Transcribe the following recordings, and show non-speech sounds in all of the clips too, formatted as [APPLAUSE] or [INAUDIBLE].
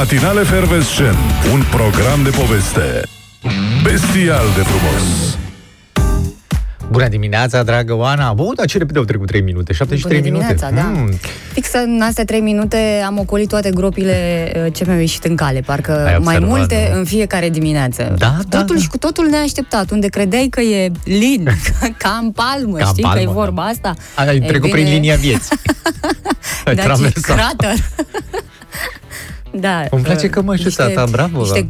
Matinale Fervescent, un program de poveste bestial de frumos. Bună dimineața, dragă Oana! Bun, dar ce repede au trecut 3 minute, 73 Bună minute. dimineața, da. Mm. Fix în astea trei minute am ocolit toate gropile uh, ce mi-au ieșit în cale. Parcă Ai mai observat, multe nu? în fiecare dimineață. Da, da, totul da. și cu totul neașteptat. Unde credeai că e lin, [LAUGHS] ca în palmă, Ca în știi că e palmă, vorba da. asta? Ai Ei trecut prin bine, linia vieții. [LAUGHS] Ai Da, ce traversat. crater. [LAUGHS] da. Îmi place uh, cămășuța niște- ta, bravo! Niște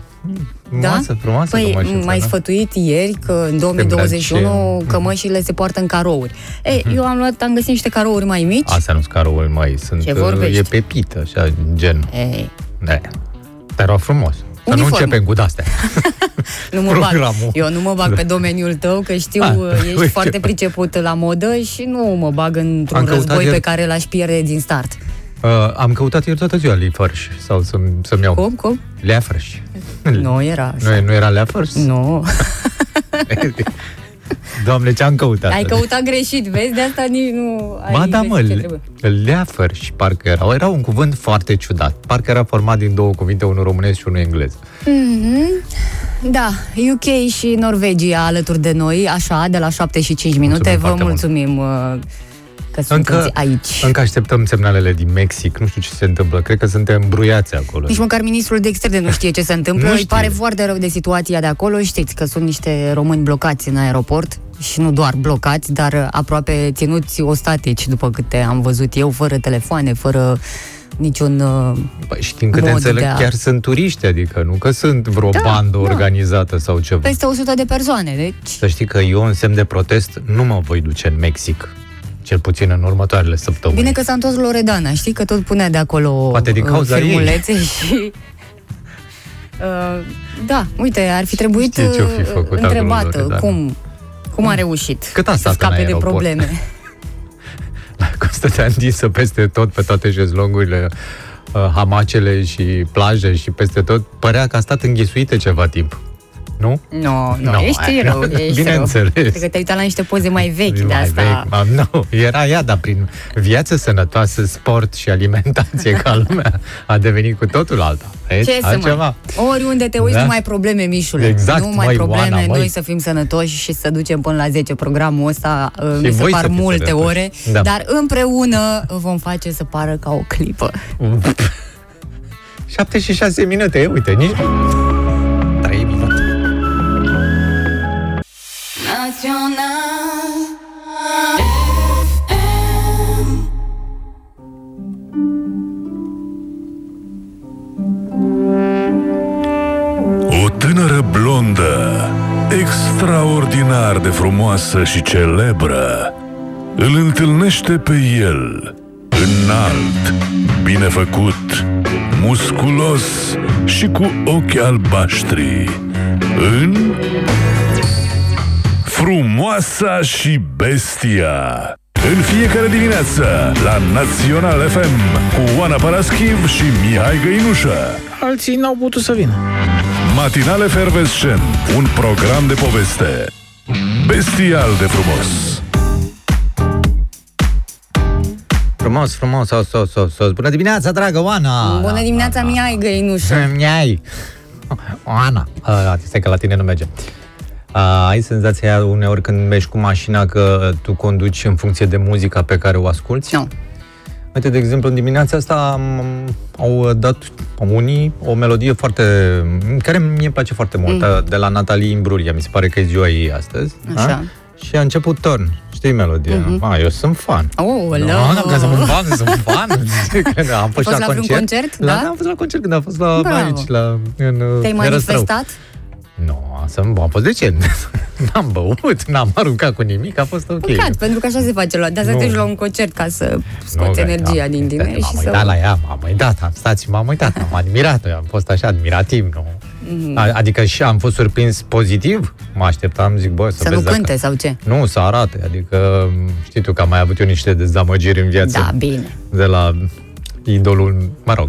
Frumoasă, frumoasă Păi, cămășuța, m-ai da? sfătuit ieri că în 2021 cămășile se poartă în carouri. Ei, Mhm. eu am luat, am găsit niște carouri mai mici. Astea nu sunt carouri, mai sunt... Ce uh, vorbești? E pepită, așa, gen. Ei, Da. Dar erau frumos. Să nu Uniform. începem cu astea. [LAUGHS] Nu mă bag. Programul. Eu nu mă bag pe domeniul tău, că știu, Ah, ești uite. foarte priceput la modă și nu mă bag într-un Am căutat război ieri- pe care l-aș pierde din start. Uh, am căutat ieri toată ziua leafers sau să-mi, să-mi iau. Cum? Cum? Leafers. [LAUGHS] Nu era Nu, așa. e- nu era leafers? Nu. [LAUGHS] Doamne, ce-am căutat? Ai căutat greșit, vezi? De asta nici nu ai Ba da, găsit mă, ce le- trebuie. leafăr și parcă era. Era un cuvânt foarte ciudat. Parcă era format din două cuvinte, unul românesc și unul englez. Da, UK și Norvegia alături de noi, așa, de la 7 și 5 minute. Mulțumim Vă foarte mult. Mulțumim uh, că sunteți Încă, aici. încă așteptăm semnalele din Mexic. Nu știu ce se întâmplă. Cred că suntem îmbruiați acolo. Nici măcar ministrul de externe nu știe ce se întâmplă. Nu Îi știe. pare foarte rău de situația de acolo. Știți că sunt niște români blocați în aeroport și nu doar blocați, dar uh, aproape ținuți ostatici, după câte am văzut eu, fără telefoane, fără niciun... uh, Păi, și din câte mod înțeleg, de a- chiar sunt turiști, adică nu că sunt vreo Da, bandă da. organizată sau ceva. Peste 100 de persoane, deci... Să știi că eu, în semn de protest, nu mă voi duce în Mexic. Cel puțin în următoarele săptămâni. Bine că s-a întors Loredana, știi că tot punea de acolo Poate din uh, cauza ei. filmulețe [LAUGHS] și... Uh, da, uite, ar fi trebuit Știe ce-o fi uh, făcut acolo întrebată Loredana. cum, cum a reușit Cât a să stat în scape de aeroport? probleme. Că stătea întinsă peste tot, pe toate șezlongurile, uh, hamacele și plaje și peste tot. Părea că a stat înghesuită ceva timp. Nu? Nu, no, nu, Nu, ești aia- rău, ești Bineînțeles. rău. Cred că te-ai uitat la niște poze mai vechi de Mai asta. vechi, mam, nu, era ea, dar prin viață sănătoasă, sport și alimentație ca lumea a devenit cu totul alta. Vezi? Ce să Altceva. mai... Oriunde te uiți, Da? da? numai probleme, Mișule. Exact, numai măi, probleme, Oana, măi. noi să fim sănătoși și să ducem până la 10 programul ăsta. uh, Și Mi se voi par să fiți multe sănătoși. ore, Da. dar împreună vom face să pară ca o clipă. [LAUGHS] 7 și 6 minute, e, uite, nici... O tânără blondă, extraordinar de frumoasă și celebră, îl întâlnește pe el, înalt, bine făcut, musculos și cu ochi albaștri, în Frumoasa și Bestia. În fiecare dimineață, la Național FM, cu Oana Paraschiv și Mihai Găinușă. Alții n-au putut să vină. Matinale Fervescent, un program de poveste bestial de frumos. Frumos, frumos, sos, sos, sos, sos. Bună dimineața, dragă Oana! Bună dimineața, Mihai Găinușă. Mi-ai! Oana! A, stai că la tine nu merge. A, ai senzația uneori când mergi cu mașina că tu conduci în funcție de muzica pe care o asculti? Nu. Uite, de exemplu, în dimineața asta am, au dat unii o melodie foarte... care mie îmi place foarte mult, mm. de la Natalie Imbrulia, mi se pare că e ziua ei astăzi. Așa. A? Și a început Torn. Știi melodia? Mm-hmm. A, eu sunt fan. Oh, Nu, lă. nu, că sunt fan, sunt fan. Când am fost, fost la, la vreun concert. concert? La, Da? Am fost la concert când am fost la, Bravo. aici, la, în Te-ai Herăstrău. manifestat? Nu, să am fost decent. [LAUGHS] n-am băut, n-am aruncat cu nimic, a fost ok. Păcat, pentru că așa se face. la- De asta Nu. te duci la un concert ca să scoți Nu, că energia am- din tine M-am și uitat să... la ea, m-am uitat, am stat și m-am uitat, am admirat am fost așa admirativ, nu? A- Adică și am fost surprins pozitiv, mă așteptam, zic, bă, să, Să nu vezi dacă- cânte sau ce? Nu, să arate, adică știi tu că am mai avut eu niște dezamăgiri în viață Da, bine. de la idolul, mă rog,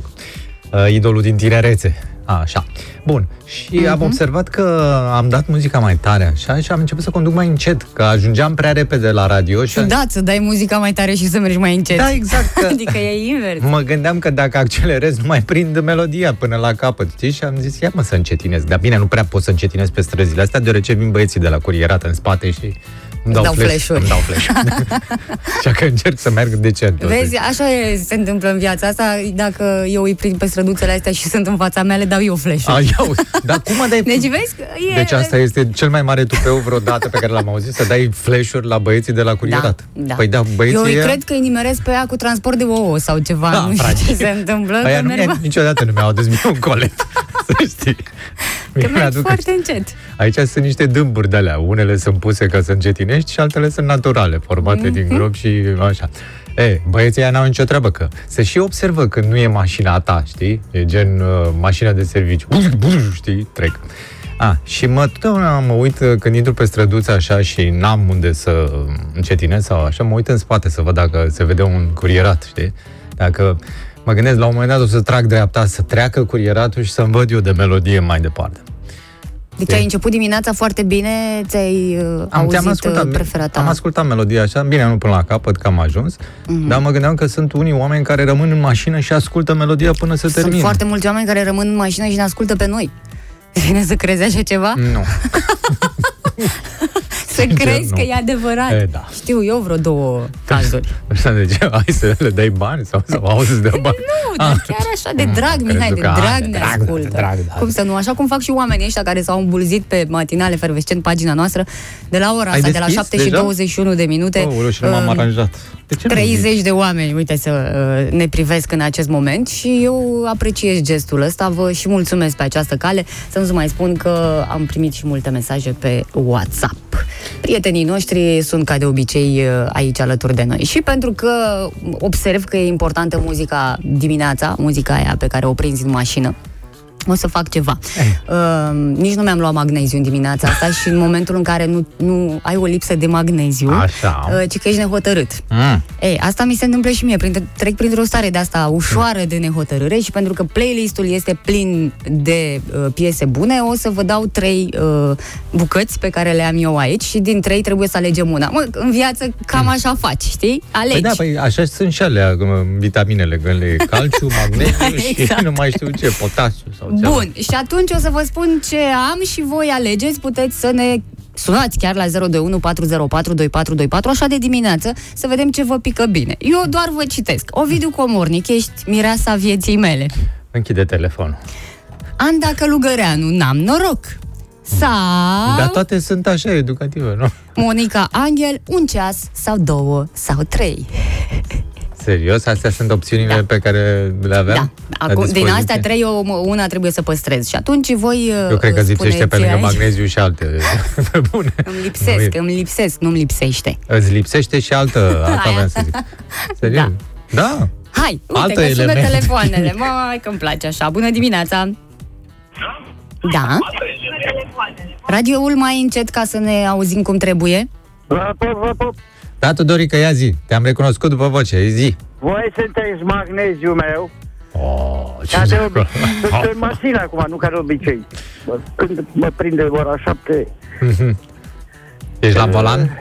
uh, idolul din tinerețe, Așa. Bun. Și am observat că am dat muzica mai tare așa și am început să conduc mai încet, că ajungeam prea repede la radio și am Da, să dai muzica mai tare și să mergi mai încet. Da, exact, că- [LAUGHS] adică e invers. Mă gândeam că dacă accelerez nu mai prind melodia până la capăt, știi? Și am zis, ia mă să încetinez. Dar bine, nu prea pot să încetinez pe străzile astea, deoarece vin băieții de la curierat în spate și îmi dau, Dau flash, flash-uri. Îmi dau flash Așa [LAUGHS] că încerc să merg decent. Vezi, așa e, se întâmplă în viața asta. Dacă eu îi prind pe străduțele astea și sunt în fața mea, le dau eu flash A, iau. Dar cum [LAUGHS] mă dai... Deci vezi că e... Deci asta este cel mai mare tupeu vreodată pe care l-am auzit, să dai flash-uri la băieții de la curierat. Da, da. Păi da, băieții Eu îi ăia- cred că îi nimeresc pe ea cu transport de ouă sau ceva, Da, nu știu frate. ce se întâmplă. Aia că nu merg, mi niciodată nu mi-au adus mie un colet, [LAUGHS] să știi. că Mie merg mi-aduc foarte încet. Aici sunt niște dâmburi de alea. Unele sunt puse ca să încetinești și altele sunt naturale, formate Mhm. din grob și așa. E, băieții ăia n-au nicio treabă că se și observă când nu e mașina ta, știi? E gen uh, mașina de serviciu. Buz, buz, știi? Trec. A, și mă, totdeauna mă uit uh, când intru pe străduță așa și n-am unde să încetinez sau așa, mă uit în spate să văd dacă se vede un curierat, știi? Dacă mă gândesc la un moment dat o să trag dreapta, să treacă curieratul și să-mi văd eu de melodie mai departe. Deci ai început dimineața foarte bine, ți-ai uh, Am, te-am auzit ascultat, uh, preferata. am ascultat melodia așa, bine, nu până la capăt, că am ajuns, Mhm. dar mă gândeam că sunt unii oameni care rămân în mașină și ascultă melodia până se Sunt termină. foarte mulți oameni care rămân în mașină și ne ascultă pe noi. [LAUGHS] Vine să crezi așa ceva? Nu. [LAUGHS] Să Sincer, crezi nu. că e adevărat. E, da. Știu eu vreo două cazuri. [LAUGHS] Așa de ce? Hai să le dai bani sau să auzi de bani? Nu, dar chiar așa de drag, am Mihai, crezut de că, a, drag de ne drag, ascultă. de drag, da. Cum să nu? Așa cum fac și oamenii ăștia care s-au îmbulzit pe matinale fervescent pagina noastră de la ora Ai asta, de la deschis 7 și deja? 21 de minute. Oh, și nu m-am uh, aranjat. De ce nu 30 zici? de oameni, uite, să uh, ne privesc în acest moment și eu apreciez gestul ăsta, vă și mulțumesc pe această cale. Să nu mai spun că am primit și multe mesaje pe WhatsApp. Prietenii noștri sunt ca de obicei uh, aici alături de noi și pentru că observ că e importantă muzica dimineața, muzica aia pe care o prinzi în mașină, o să fac ceva. Uh, nici nu mi-am luat magneziu în dimineața asta și în momentul în care nu, nu ai o lipsă de magneziu, Așa. uh, ci că ești nehotărât. Mm. Ei, asta mi se întâmplă și mie, printr- trec printr-o stare de asta ușoară de nehotărâre și pentru că playlistul este plin de uh, piese bune, o să vă dau trei uh, bucăți pe care le am eu aici și din trei trebuie să alegem una. Mă, în viață cam așa faci, știi? Alegi. Păi da, păi așa sunt și alea, cum, vitaminele, că le [LAUGHS] calciu, magneziu și Exact. nu mai știu ce, potasiu sau ceva. Bun, și atunci o să vă spun ce am și voi alegeți, puteți să ne sunați chiar la 021 404 2424, așa de dimineață, să vedem ce vă pică bine. Eu doar vă citesc. Ovidiu Comornic, ești mireasa vieții mele. Închide telefonul. Anda Călugăreanu, n-am noroc. Sau Dar toate sunt așa educative, nu? Monica Angel, un ceas sau două sau trei. Serios? Astea sunt opțiunile pe care le avem? Da. la Acum, din dispoziție? astea trei, eu, mă, una trebuie să păstrez. Și atunci voi Eu cred că uh, zicește pe spuneți lângă aici- magneziu și alte. [LAUGHS] Pe bune. Îmi lipsesc, îmi lipsesc, nu-mi lipsește. Îți lipsește și altă, [LAUGHS] alta Aia. vreau să zic. Serios? Da. da. Hai, uite Altă că sună element. telefoanele. [LAUGHS] Mai că îmi place așa. Bună dimineața! Da? Radioul mai încet ca să ne auzim cum trebuie. Vă pup, vă pup. Da, Tudorica, ia zi. Te-am recunoscut după voce. Zi. Voi sunteți magneziul meu. Oh, ce Ca de obicei. Sunt în mașină acum, nu ca de obicei. Mă, când mă prinde ora șapte. Ești la volan?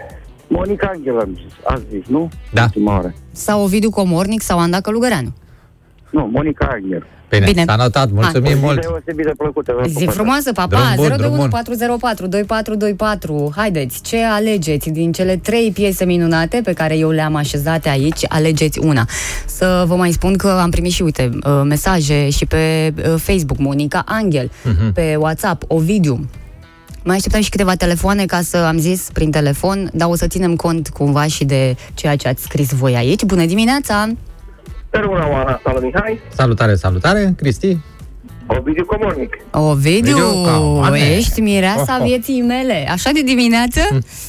Monica Angel am zis, ați zis, nu? Da. Ultima oară. Sau Ovidiu Comornic sau Anda Călugăreanu. Nu, Monica Angel. Bine, Bine. s-a notat. Mulțumim O zi mult. deosebit de plăcută. vă Zi pup. frumoasă, Drum papa! bun, drum 021 bun. 404 2424. Haideți, ce alegeți din cele trei piese minunate pe care eu le-am așezate aici? Alegeți una. Să vă mai spun că am primit și, uite, uh, mesaje și pe uh, Facebook, Monica Angel, Mhm. pe WhatsApp, Ovidiu. Mai așteptăm și câteva telefoane ca să am zis prin telefon, dar o să ținem cont cumva și de ceea ce ați scris voi aici. Bună dimineața! Bună oară, salut Mihai. Salutare, salutare, Cristi. Ovidiu Comornic. Ovidiu, Ovidiu, Caoane. ești mireasa Oh, oh. vieții mele. Așa de dimineață?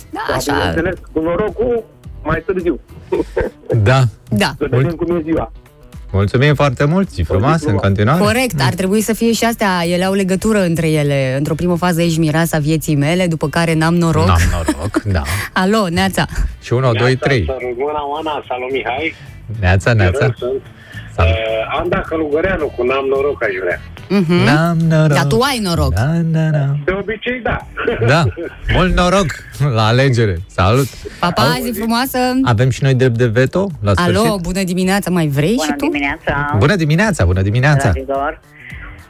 Da, așa. Bineînțeles, cu norocul mai târziu. Da. Da. Să vedem cum e ziua. Mulțumim foarte mult. Zi frumos în continuare. Corect, ar trebui să fie și astea, ele au legătură între ele. Într-o primă fază ești mireasa vieții mele, după care n-am noroc. N-am noroc, [LAUGHS] da. Alo, Neața. Și 1, 2, 3. Salut, Bună, Oana, salut Mihai. Neața, neața. Sunt. Salut. Uh, Anda Călugăreanu cu N-am noroc aș vrea. Mhm. N-am noroc. Dar tu ai noroc. Da, da, da. De obicei, da. Da, [LAUGHS] mult noroc la alegere. Salut! Papa, zi frumoasă! Avem și noi drept de veto la sfârșit? Alo, bună dimineața, mai vrei și Bună tu? dimineața, Bună dimineața, bună dimineața! dragilor.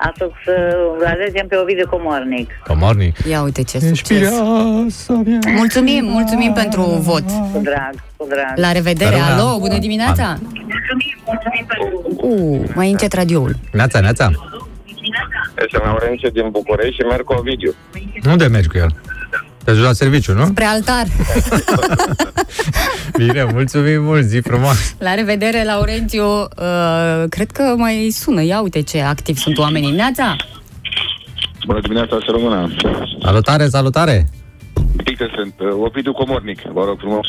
Astăzi să alegem pe Ovidiu Comornic. Comornic. Ia uite ce Ești succes. mireasa mea. Mulțumim, mulțumim pentru vot. Cu drag, cu drag. La revedere, Căruna. alo, bună dimineața! Uh, mai încet radioul. Neața, neața. Este Laurențiu din București și merg cu Ovidiu. Unde mergi cu el? Te duci la serviciu, nu? Spre altar. [LAUGHS] Bine, mulțumim mult, zi frumos. La revedere, Laurențiu. Uh, cred că mai sună. Ia uite ce activ sunt oamenii. Neața! Bună dimineața, să rămână. Salutare, salutare! Pică sunt. uh, Ovidiu Comornic, vă rog frumos.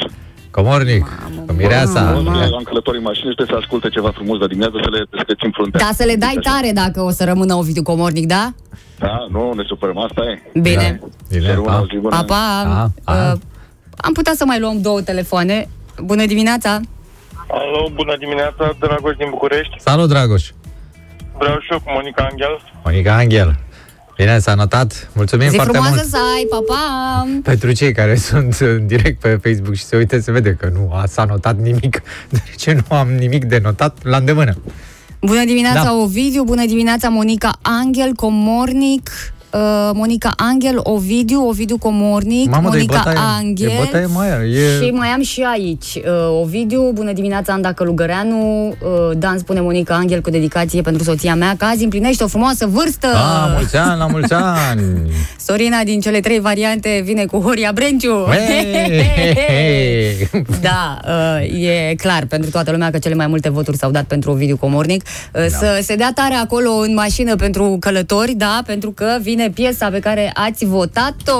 Comornic, cu mireasa. mamă. Am călătorii în mașină și trebuie să asculte ceva frumos de dimineață să le, să le țin fruntea. Da, să le dai tare dacă o să rămână Ovidiu Comornic, da? Da, nu, ne supărăm, asta e. Bine. Bine, Să rămână pa. o zi bună. Pa, pa! Pa, pa. Uh, am putea să mai luăm două telefoane. Bună dimineața! Alo, bună dimineața, Dragoș din București. Salut, Dragoș! Vreau și eu cu Monica Angel. Monica Angel. Bine, s-a notat. Mulțumim Zi foarte frumoasă mult. să ai, pa, pa! Pentru cei care [LAUGHS] sunt în direct pe Facebook și se uită, se vede că nu a, s-a notat nimic. De ce nu am nimic de notat la îndemână? Bună dimineața, Da. Ovidiu, bună dimineața, Monica Angel, Comornic, uh, Monica Angel, Ovidiu, Ovidiu Comornic, Mamă, dar e Monica bătaie, Angel. e bătaie mare. E... Și mai am și aici uh, Ovidiu, bună dimineața, Anda Călugăreanu, uh, Dan spune Monica Angel cu dedicație pentru soția mea, că azi împlinește o frumoasă vârstă. A, Ah, mulți ani, la mulți ani! [LAUGHS] Sorina din cele trei variante vine cu Horia Brenciu. Hey! Da, uh, e clar pentru toată lumea că cele mai multe voturi s-au dat pentru Ovidiu Comornic. Uh, Să se dea tare acolo în mașină pentru călători, da, pentru că vine piesa pe care ați votat-o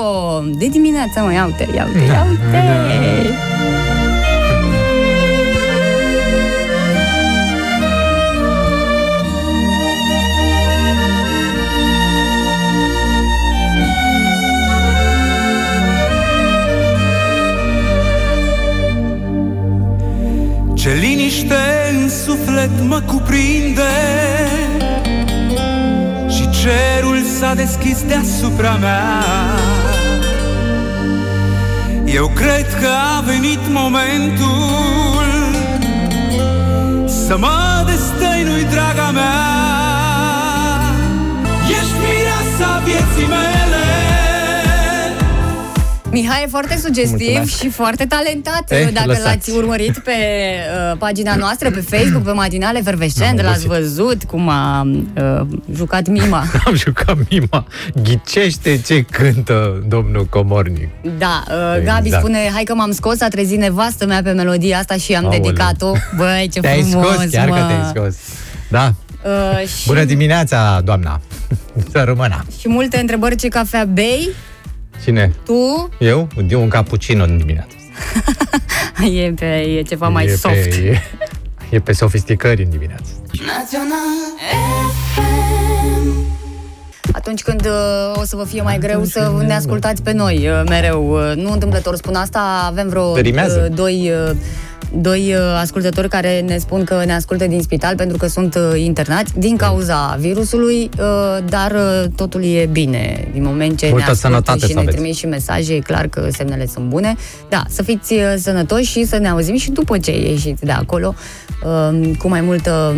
de dimineață, mă, ia uite, ia uite, ia uite. Ce liniște în suflet mă cuprinde Și cerul s-a deschis deasupra mea. Eu cred că a venit momentul Să mă destăinui, draga mea Mihai e foarte sugestiv Mulțumesc. și foarte talentat. Eh, Dacă lăsați. l-ați urmărit pe uh, pagina noastră, pe Facebook, pe Matinale Fervescent, Am l-ați obosit. văzut cum a uh, jucat mima. [LAUGHS] Am jucat mima. Ghicește ce cântă domnul Comornic. Da, uh, Exact. Gabi spune, hai că m-am scos, a trezit nevastă mea pe melodia asta și am Aoleu. dedicat-o. Băi, ce Te-ai frumos, scos, chiar mă. că te-ai scos. Da. Uh, și, Bună dimineața, doamna. [LAUGHS] Să rămână. și multe întrebări ce cafea bei, Cine? tu Eu? Eu un cappuccino în dimineață. [LAUGHS] e, pe, e ceva mai e soft. Pe, e, e pe sofisticări în dimineață. Atunci când uh, o să vă fie mai greu să ne ascultați pe noi uh, mereu. Uh, nu întâmplător spun asta, avem vreo Rimează. uh, doi, uh, doi uh, ascultători care ne spun că ne ascultă din spital pentru că sunt uh, internați din cauza virusului, uh, dar uh, totul e bine. Din moment ce Multă ne ascultă sănătate și să ne aveți. trimit și mesaje, e clar că semnele sunt bune. Da, să fiți uh, sănătoși și să ne auzim și după ce ieșiți de acolo uh, cu mai multă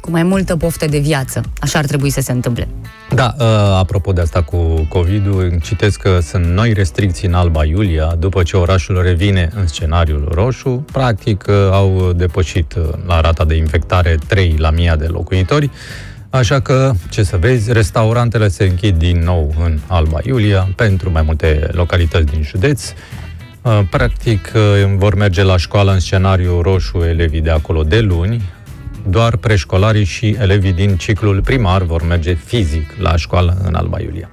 cu mai multă poftă de viață. Așa ar trebui să se întâmple. Da, uh, apropo de asta cu COVID-ul, citesc că sunt noi restricții în Alba Iulia, după ce orașul revine în scenariul roșu. Practic, uh, au depășit uh, la rata de infectare 3 la 1000 de locuitori. Așa că, ce să vezi, restaurantele se închid din nou în Alba Iulia pentru mai multe localități din județ. Uh, Practic, uh, vor merge la școală în scenariu roșu elevii de acolo de luni, doar preșcolarii și elevii din ciclul primar vor merge fizic la școală în Alba Iulia.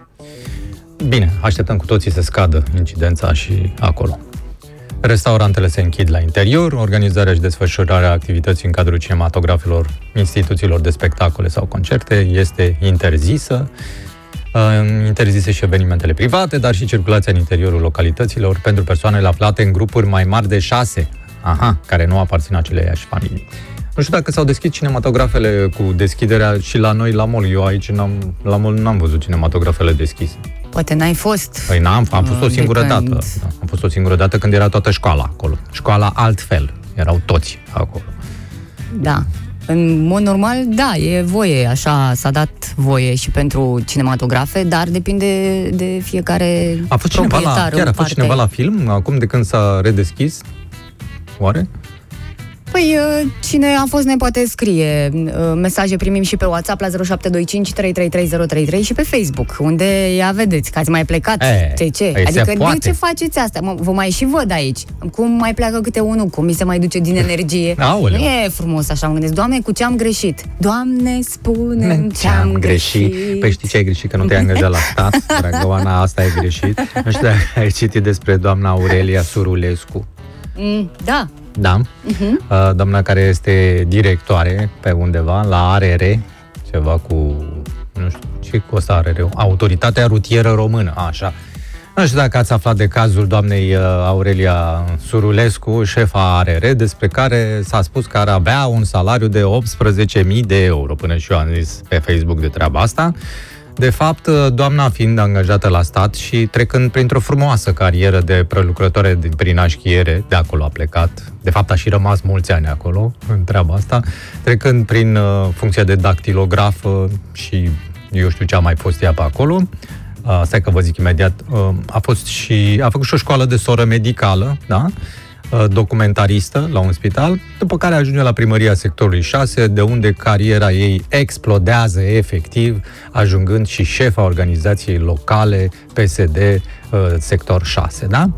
Bine, așteptăm cu toții să scadă incidența și acolo. Restaurantele se închid la interior, organizarea și desfășurarea activității în cadrul cinematografelor, instituțiilor de spectacole sau concerte este interzisă. Uh, Interzise și evenimentele private, dar și circulația în interiorul localităților pentru persoanele aflate în grupuri mai mari de șase, aha, care nu aparțin aceleiași familii. Nu știu dacă s-au deschis cinematografele cu deschiderea și la noi la mall. Eu aici n-am, la mall n-am văzut cinematografele deschise. Poate n-ai fost. Păi n-am, am fost o De singură când? dată. Da, am fost o singură dată când era toată școala acolo. Școala altfel. Erau toți acolo. Da. În mod normal, da, e voie, așa s-a dat voie și pentru cinematografe, dar depinde de fiecare A fost cineva la, proprietar chiar în a fost parte. cineva la film acum de când s-a redeschis? Oare? Păi, uh, cine a fost ne poate scrie. Uh, Mesaje primim și pe WhatsApp la 0725 333033 și pe Facebook, unde ia vedeți că ați mai plecat. E, ce, ce? păi se adică de poate. ce faceți asta? Mă, vă mai și văd aici. Cum mai pleacă câte unul, cum mi se mai duce din [LAUGHS] energie. Aoleu. Nu e frumos așa, mă gândesc. Doamne, cu ce am greșit? Doamne, spune ce am greșit. Păi știi ce ai greșit? Că nu te-ai angajat la stat, [LAUGHS] dragă Oana, asta ai greșit. Nu știu dacă ai citit despre doamna Aurelia Surulescu. Mm, da, Da? Uh, Doamna care este directoare pe undeva la ARR, ceva cu, nu știu, ce cu asta ARR? Autoritatea Rutieră Română, așa. Nu știu dacă ați aflat de cazul doamnei uh, Aurelia Surulescu, șefa ARR, despre care s-a spus că ar avea un salariu de 18.000 de euro, până și eu am zis pe Facebook de treaba asta. De fapt, doamna fiind angajată la stat și trecând printr-o frumoasă carieră de prelucrătoare din prin așchiere, de acolo a plecat, de fapt a și rămas mulți ani acolo în treaba asta, trecând prin uh, funcția de dactilograf uh, și eu știu ce a mai fost ea pe acolo, uh, stai că vă zic imediat, uh, a fost și, a făcut și o școală de soră medicală, da? uh, documentaristă la un spital, după care ajunge la primăria sectorului 6, de unde cariera ei explodează efectiv, ajungând și șefa organizației locale PSD uh, sector 6, da?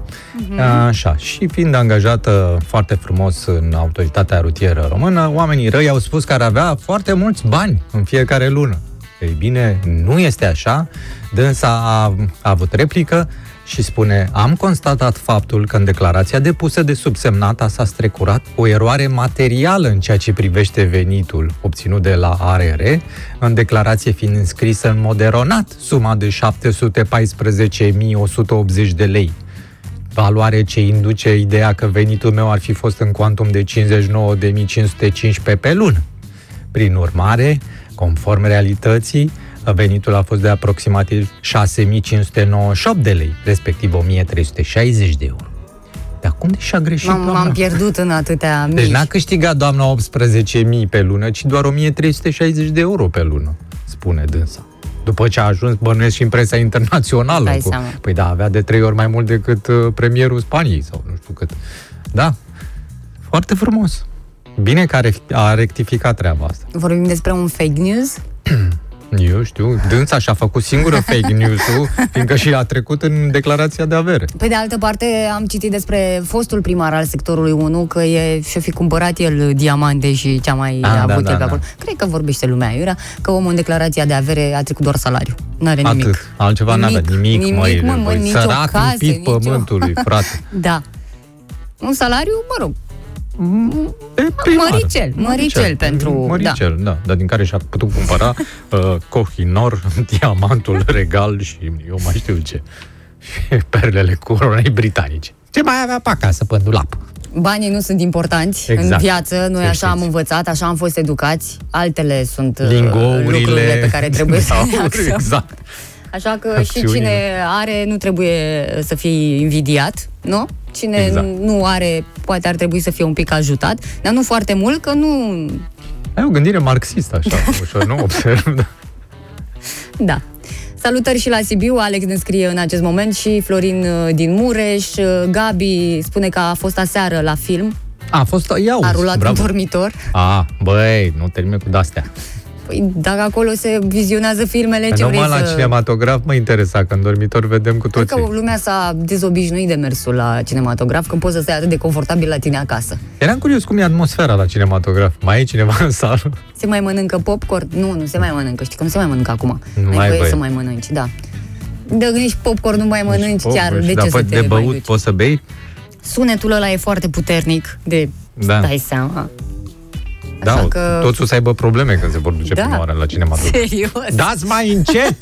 Așa, și fiind angajată foarte frumos în autoritatea rutieră română, oamenii răi au spus că ar avea foarte mulți bani în fiecare lună. Ei bine, nu este așa. Dânsa a, a avut replică și spune Am constatat faptul că în declarația depusă de subsemnata s-a strecurat o eroare materială în ceea ce privește venitul obținut de la ARR, în declarație fiind înscrisă în mod eronat suma de 714.180 de lei valoare ce induce ideea că venitul meu ar fi fost în cuantum de 59.515 pe lună. Prin urmare, conform realității, venitul a fost de aproximativ 6.598 de lei, respectiv 1.360 de euro. Dar cum de și-a greșit m-am, doamna? m-am pierdut în atâtea Deci mici. n-a câștigat doamna 18.000 pe lună, ci doar 1.360 de euro pe lună, spune dânsa. După ce a ajuns, bănuiesc și în presa internațională. Dai Cu... seama. Păi da, avea de trei ori mai mult decât uh, premierul Spaniei sau nu știu cât. Da, foarte frumos. Bine că a rec- a rectificat treaba asta. Vorbim despre un fake news? [CLEARS THROAT] Eu știu, dânsa și-a făcut singură fake news-ul, fiindcă și a trecut în declarația de avere. Pe de altă parte, am citit despre fostul primar al sectorului 1, că e, și-a fi cumpărat el diamante și ce-a mai Ah, avut da, el da, pe acolo. da. Cred că vorbește lumea iurea, că omul în declarația de avere a trecut doar salariu. N-are nimic. Atât. Altceva Nimic, n-avea. Nimic, nimic, măi. mă, mă, băi, nicio Sărac casă, lipit nicio- pământului, frate. [LAUGHS] Da. Un salariu, mă rog, E primar. Măricel, măricel pentru- Măricel, da. da. Dar din care și-a putut cumpăra [LAUGHS] uh, Cohinor, [LAUGHS] diamantul regal și eu mai știu ce. Și [LAUGHS] perlele coronei britanice. Ce mai avea pe acasă pe dulap? banii nu sunt importanți Exact. în viață, noi Să așa am știți. învățat, așa am fost educați, altele sunt uh, Lingourile. lucrurile pe care trebuie să le Da, axăm. Exact. Așa că și Acțiunile. cine are nu trebuie să fie invidiat, nu? Cine Exact. nu are, poate ar trebui să fie un pic ajutat, dar nu foarte mult, că nu... Ai o gândire marxistă, așa, [LAUGHS] ușor, nu observ. Da. Da. Salutări și la Sibiu, Alex ne scrie în acest moment și Florin uh, din Mureș, uh, Gabi spune că a fost aseară la film, A, a fost, iau, a rulat bravo. în dormitor. A, băi, nu termine cu de-astea. Păi dacă acolo se vizionează filmele, ce Nu vrei mă la să... cinematograf mă interesa, că în dormitor vedem cu Cred toții. că lumea s-a dezobișnuit de mersul la cinematograf când poți să stai atât de confortabil la tine acasă. Eram curios cum e atmosfera la cinematograf. Mai e cineva în sală? Se mai mănâncă popcorn? Nu, nu se mai mănâncă. Știi că nu se mai mănâncă acum. Nu Ai mai ai voie voie. să mai mănânci, da. De nici popcorn nu mai mănânci Oh, chiar. și De da, ce să păi, te de mai băut duci? poți să bei? Sunetul ăla e foarte puternic de Da. dai seama. Da, Așa că... că- toți o să aibă probleme când se vor duce Da. prima oară la cinematograf. Serios. Dați mai încet!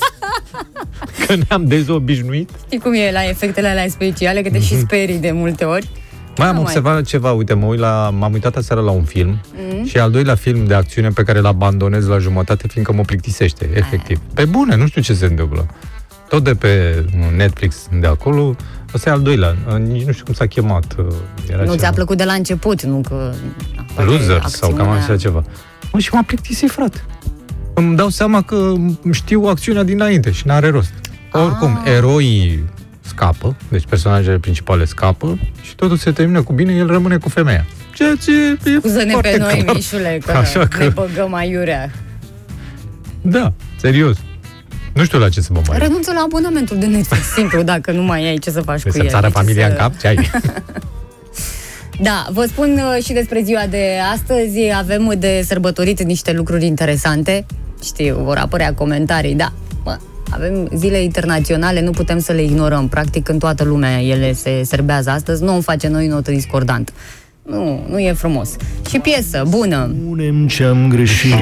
[LAUGHS] că ne-am dezobișnuit. Știi cum e la efectele alea speciale, că te și sperii de multe ori? Mai am Nu mai. observat ceva, uite, mă uit la, m-am uitat aseară la un film Mm. și al doilea film de acțiune pe care îl abandonez la jumătate, fiindcă mă plictisește, efectiv. Pe bune, nu știu ce se întâmplă. Tot de pe Netflix de acolo, ăsta e al doilea, nici nu știu cum s-a chemat. Era Nu ceva. ți-a plăcut de la început, nu că... na, poate Loser sau cam acțiunea- așa ceva. Mă, și m-a plictisit, frate. Îmi dau seama că știu acțiunea dinainte și n-are rost. Oricum, Ah. eroii scapă, deci personajele principale scapă și totul se termină cu bine, el rămâne cu femeia. Ceea ce e Scuză-ne foarte pe noi, clar. Mișule, că, Așa că- ne băgăm aiurea. Da, serios. Nu știu la ce să mă mai... Renunță la abonamentul de Netflix, [LAUGHS] simplu, dacă nu mai ai ce să faci Deci cu să el. țară Ce familia să- în cap? Ce ai? [LAUGHS] Da, vă spun uh, și despre ziua de astăzi. Avem de sărbătorit niște lucruri interesante. Știu, vor apărea comentarii, da. Bă, avem zile internaționale, nu putem să le ignorăm. Practic, în toată lumea ele se serbează astăzi. Nu o face noi notă discordantă. Nu, nu e frumos. Și piesă, bună. Spunem ce-am greșit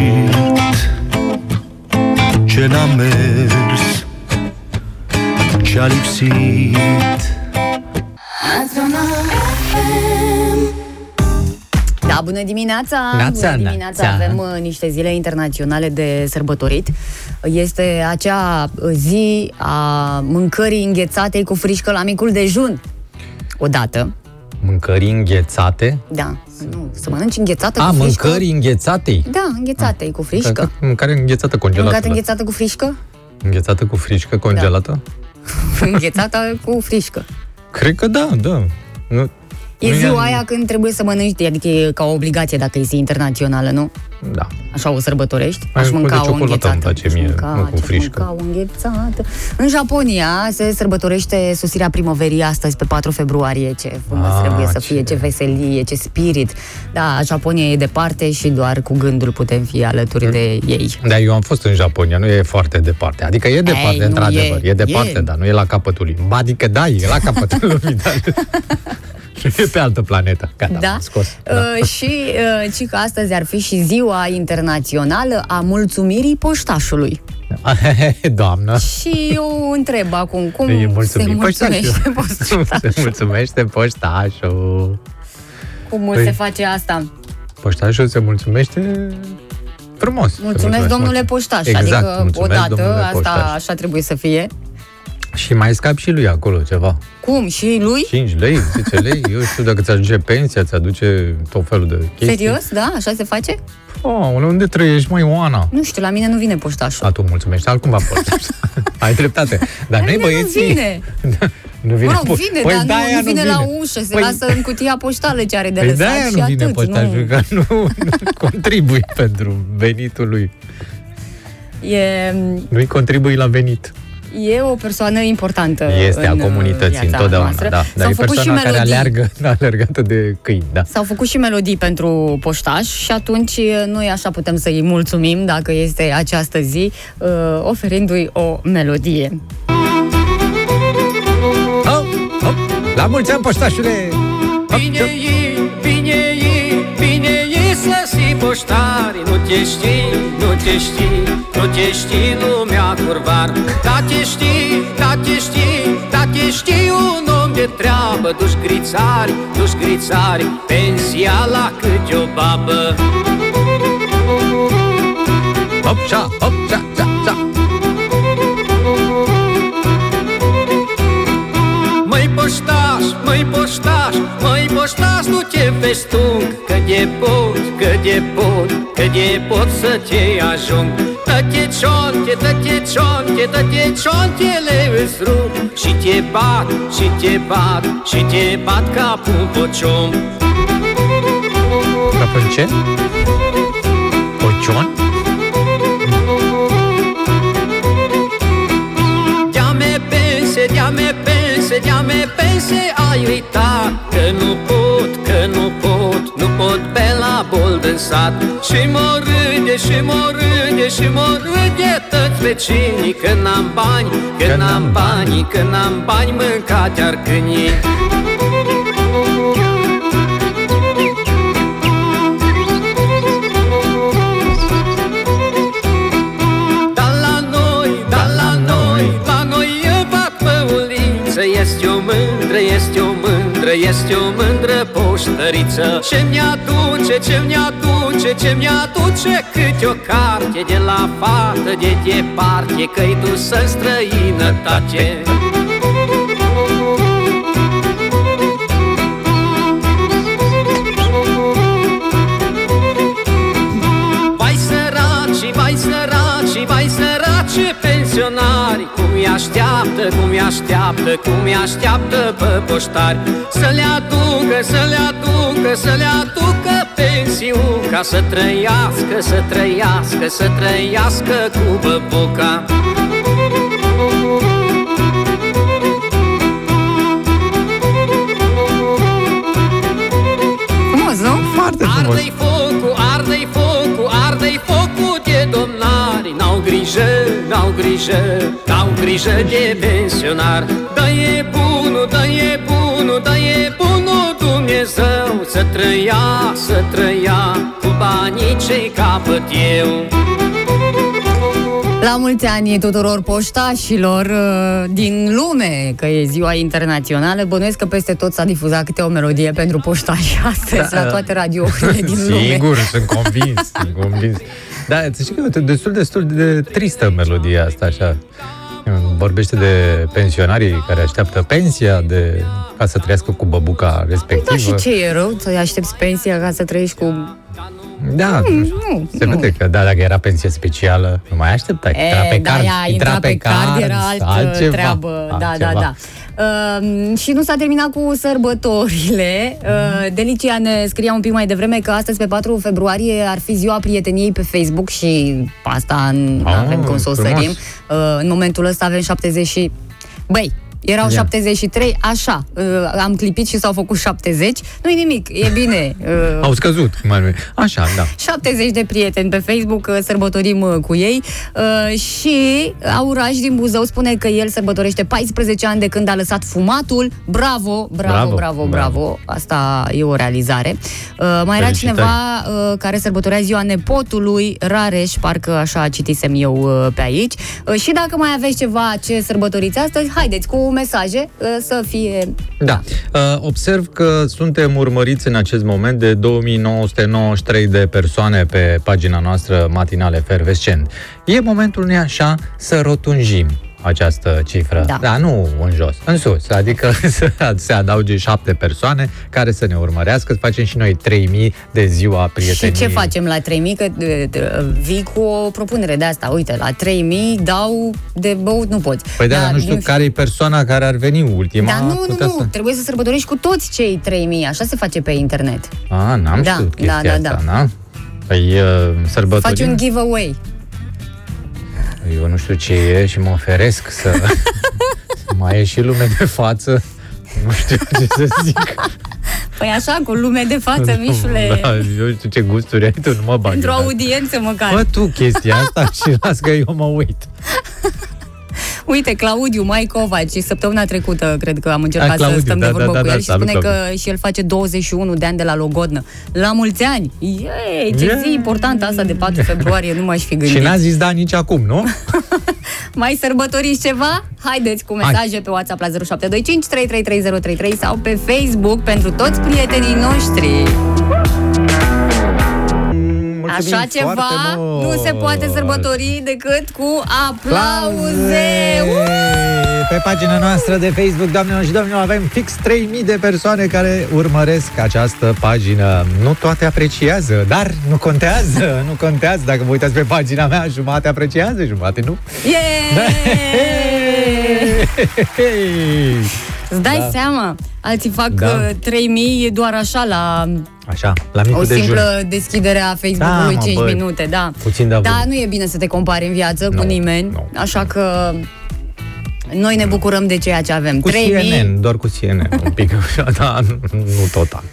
Ce n-a mers Ce-a lipsit Da, bună dimineața! Neața, bună dimineața! neața. Avem uh, niște zile internaționale de sărbătorit. Este acea uh, zi a mâncării înghețatei cu frișcă la micul dejun. Odată, Mâncări înghețate? da. Nu, să mănânci înghețată A, cu frișcă. mâncări înghețate? Da, înghețate cu frișcă. Mâncare înghețată congelată. Mâncat da. înghețată cu frișcă? Înghețată cu frișcă congelată? [LAUGHS] înghețată cu frișcă. Cred că da, da. Nu, E nu ziua aia când trebuie să mănânci, adică e ca o obligație dacă e zi internațională, nu? Da. Așa o sărbătorești? Mai Aș mult de mânca o ciocolată înghețată. îmi place Aș mie, mânca, nu cu aș frișcă. mânca o înghețată. În Japonia se sărbătorește sosirea primăverii astăzi, pe 4 februarie. Ce frumos Ah, trebuie să ce- fie, ce veselie, ce spirit. Da, Japonia e departe și doar cu gândul putem fi alături de ei. Da, eu am fost în Japonia, nu e foarte departe. Adică e departe, nu într-adevăr. e, E, departe, e. dar nu e la capătul lui. Ba, adică da, e la capătul [LAUGHS] lumii, dar nu [LAUGHS] [LAUGHS] e pe altă planetă. Gata, Da? am scos. Uh, și uh, ci că astăzi ar fi și ziua internațională a mulțumirii poștașului. [LAUGHS] Doamnă. Și eu întreb acum, cum E se mulțumit mulțumește poștașul. poștașul? [LAUGHS] Se mulțumește poștașul. Cum Păi- se face asta? Poștașul se mulțumește frumos. Se Mulțumesc, domnule poștaș. Exact, adică, mulțumesc, odată, domnule asta poștaș. așa trebuie să fie. Și mai scap și lui acolo ceva. Cum? Și lui? 5 lei, 10 lei, eu știu dacă ți aduce pensia, ți aduce tot felul de chestii. Serios? Da? Așa se face? Oh, unde trăiești, mai Oana? Nu știu, la mine nu vine poștașul. A, tu mulțumești, altcumva poștaș. [LAUGHS] Ai dreptate. Dar noi mine băieții... nu vine. [LAUGHS] nu vine Mă rog, po- vine, Păi dar de-aia nu, nu vine la vine. ușă, se Păi- lasă în cutia poștală ce are de Păi lăsat de-aia și nu vine atât. poștașul, nu. că nu, nu contribui pentru venitul lui. E, Nu-i contribui la venit. E o persoană importantă Este a în uh, comunității viața întotdeauna, noastră. da. Dar S-au e făcut și persoana care melodii. aleargă, [LAUGHS] alergată de câini, da. S-au făcut și melodii pentru poștaș și atunci noi așa putem să-i mulțumim dacă este această zi, uh, oferindu-i o melodie. Hop, hop, la mulți ani, poștașule! Hop, Bine hop. Să fii poștari Nu te știi, nu te știi, nu te știi lumea curvar. Da te știi, da te știi, da te știi un om de treabă Duși grițari, duși grițari, pensia la câte o babă. Hop, șa, nu te vestung Că de pot, că de pot, că de pot să te ajung Dă-te cionte, dă-te cionte, dă-te ciontele îți rup Și te bat, și te bat, și te bat ca un pociom Ca pe ce? Pocion? Dea-me pense, dea-me pense, dea-me pense Ai uitat că nu pot, la bol în sat. Și mă râde, și mă râde, și mă râde Toți vecinii că n-am bani Că n-am bani, că n-am bani Mâncat ar câinii moștăriță Ce mi-aduce, ce mi-aduce, ce mi-aduce Câte o carte de la fată de departe Că-i dusă în străinătate. Vai săraci, vai săraci, vai săraci pensionari Cum îi așteaptă, cum îi așteaptă, cum îi așteaptă pe poștari. Să le aducă, să le aducă, să le aducă pensiuni Ca să trăiască, să trăiască, să trăiască cu băbuca Frumos, nu? Foarte frumos. Arde-i focul, arde-i focul, arde-i focul de domnari N-au grijă, n-au grijă, n-au grijă de pensionar Dă-i bunul, dă-i bunul, dă-i bunul Dumnezeu Să trăia, să trăia cu banii ce capăt eu La mulți ani tuturor poștașilor uh, din lume, că e ziua internațională. Bănuiesc că peste tot s-a difuzat câte o melodie pentru poștași [LAUGHS] astăzi Da, la toate radiourile din lume. Sigur, sunt convins, sunt convins. Da, să știi că e destul, destul de tristă melodia asta, așa. Vorbește de pensionarii care așteaptă pensia de, ca să trăiască cu băbuca Da, respectivă. și ce e rău? Să aștepți pensia ca să trăiești cu... Da, nu, se vede că da, dacă era pensie specială, nu mai așteptai. Intra pe da, card, ea intra pe card, era altă altceva, treabă. Da, altceva. da, da. Uh, și nu s-a terminat cu sărbătorile. Uh, Delicia ne scria un pic mai devreme că astăzi, pe 4 februarie, ar fi ziua prieteniei pe Facebook și asta nu Ah, avem cum să o frumos. sărim. Uh, în momentul ăsta avem 70 și... Băi, erau Ia. 73, așa, uh, am clipit și s-au făcut 70. Nu-i nimic, e bine. Uh, Au scăzut, cum ar fi. Așa, da. 70 de prieteni pe Facebook, uh, sărbătorim uh, cu ei uh, și Auraj din Buzău spune că el sărbătorește 14 ani de când a lăsat fumatul. Bravo, bravo, Bravo, bravo, bravo. bravo. bravo. Asta e o realizare. Uh, mai era Felicitări. cineva uh, care sărbătorea ziua nepotului, Rareș, parcă așa citisem eu uh, pe aici. Uh, și dacă mai aveți ceva ce sărbătoriți astăzi, haideți cu mesaje uh, să fie... Da. Uh, Observ că suntem urmăriți în acest moment de 2993 de persoane pe pagina noastră matinale Fervescent. E momentul, nu așa, să rotunjim această cifră. Da. Dar nu în jos, în sus. Adică [LAUGHS] să se adauge șapte persoane care să ne urmărească, să facem și noi 3000 de ziua prieteniei. Și ce facem la 3000? Că de- de- vii cu o propunere de asta. Uite, la 3000 dau de băut, nu poți. Păi da, Dar dar nu știu din- care e persoana care ar veni ultima. Dar nu, nu, putea nu, Să... trebuie să sărbătorești cu toți cei 3000, așa se face pe internet. A, n-am Da, știut da, chestia da, asta, da. da? Păi uh, Faci sărbătorim. un giveaway. Eu nu știu ce e și mă oferesc [LAUGHS] să mai e și lume de față. Nu știu ce să zic. Păi așa, cu lume de față, [LAUGHS] Mișule. Da, eu știu ce gusturi ai tu, nu mă bag. Într-o eu, da. audiență măcar. Fă tu chestia asta și las că eu mă uit. [LAUGHS] Uite, Claudiu Mai Covaci, săptămâna trecută, cred că am încercat A, să Claudiu, stăm da, de vorbă da, cu da, el da, și salut, spune că Claudiu. și el face 21 de ani de la Logodnă. La mulți ani! Yay, ce Yeah. zi importantă asta de 4 [LAUGHS] februarie, nu m-aș fi gândit. Și n-a zis da nici acum, nu? [LAUGHS] Mai sărbătoriți ceva? Haideți cu mesaje pe WhatsApp la 0725 333033 sau pe Facebook pentru toți prietenii noștri. Mulțumim Așa ceva foarte mult. nu se poate sărbători decât cu aplauze! Pe pagina noastră de Facebook, doamnelor și domnilor, avem fix 3000 de persoane care urmăresc această pagină. Nu toate apreciază, dar nu contează, nu contează. Dacă vă uitați pe pagina mea, jumate apreciază, jumate nu. Yeah! [LAUGHS] Îți dai Da. seama? Alții fac Da. da. 3000 doar așa la Așa, la micul o dejun. simplă deschidere a Facebook-ului Da, mă, 5 băi, minute, da. puțin de avut. Da, nu e bine să te compari în viață Nu, cu nimeni, nu. așa că noi ne bucurăm de ceea ce avem. Cu 3000 CNN, doar cu CNN, un pic așa, [LAUGHS] da, nu, nu total.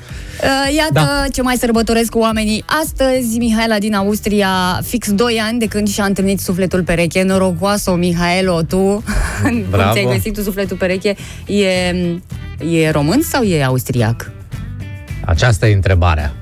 Uh, Iată Da. ce mai sărbătoresc cu oamenii astăzi. Mihaela din Austria, fix 2 ani de când și-a întâlnit sufletul pereche. Norocoasă, Mihaelo, tu. [LAUGHS] Cum Bravo. ți-ai găsit tu sufletul pereche? E, e român sau e austriac? Aceasta e întrebarea.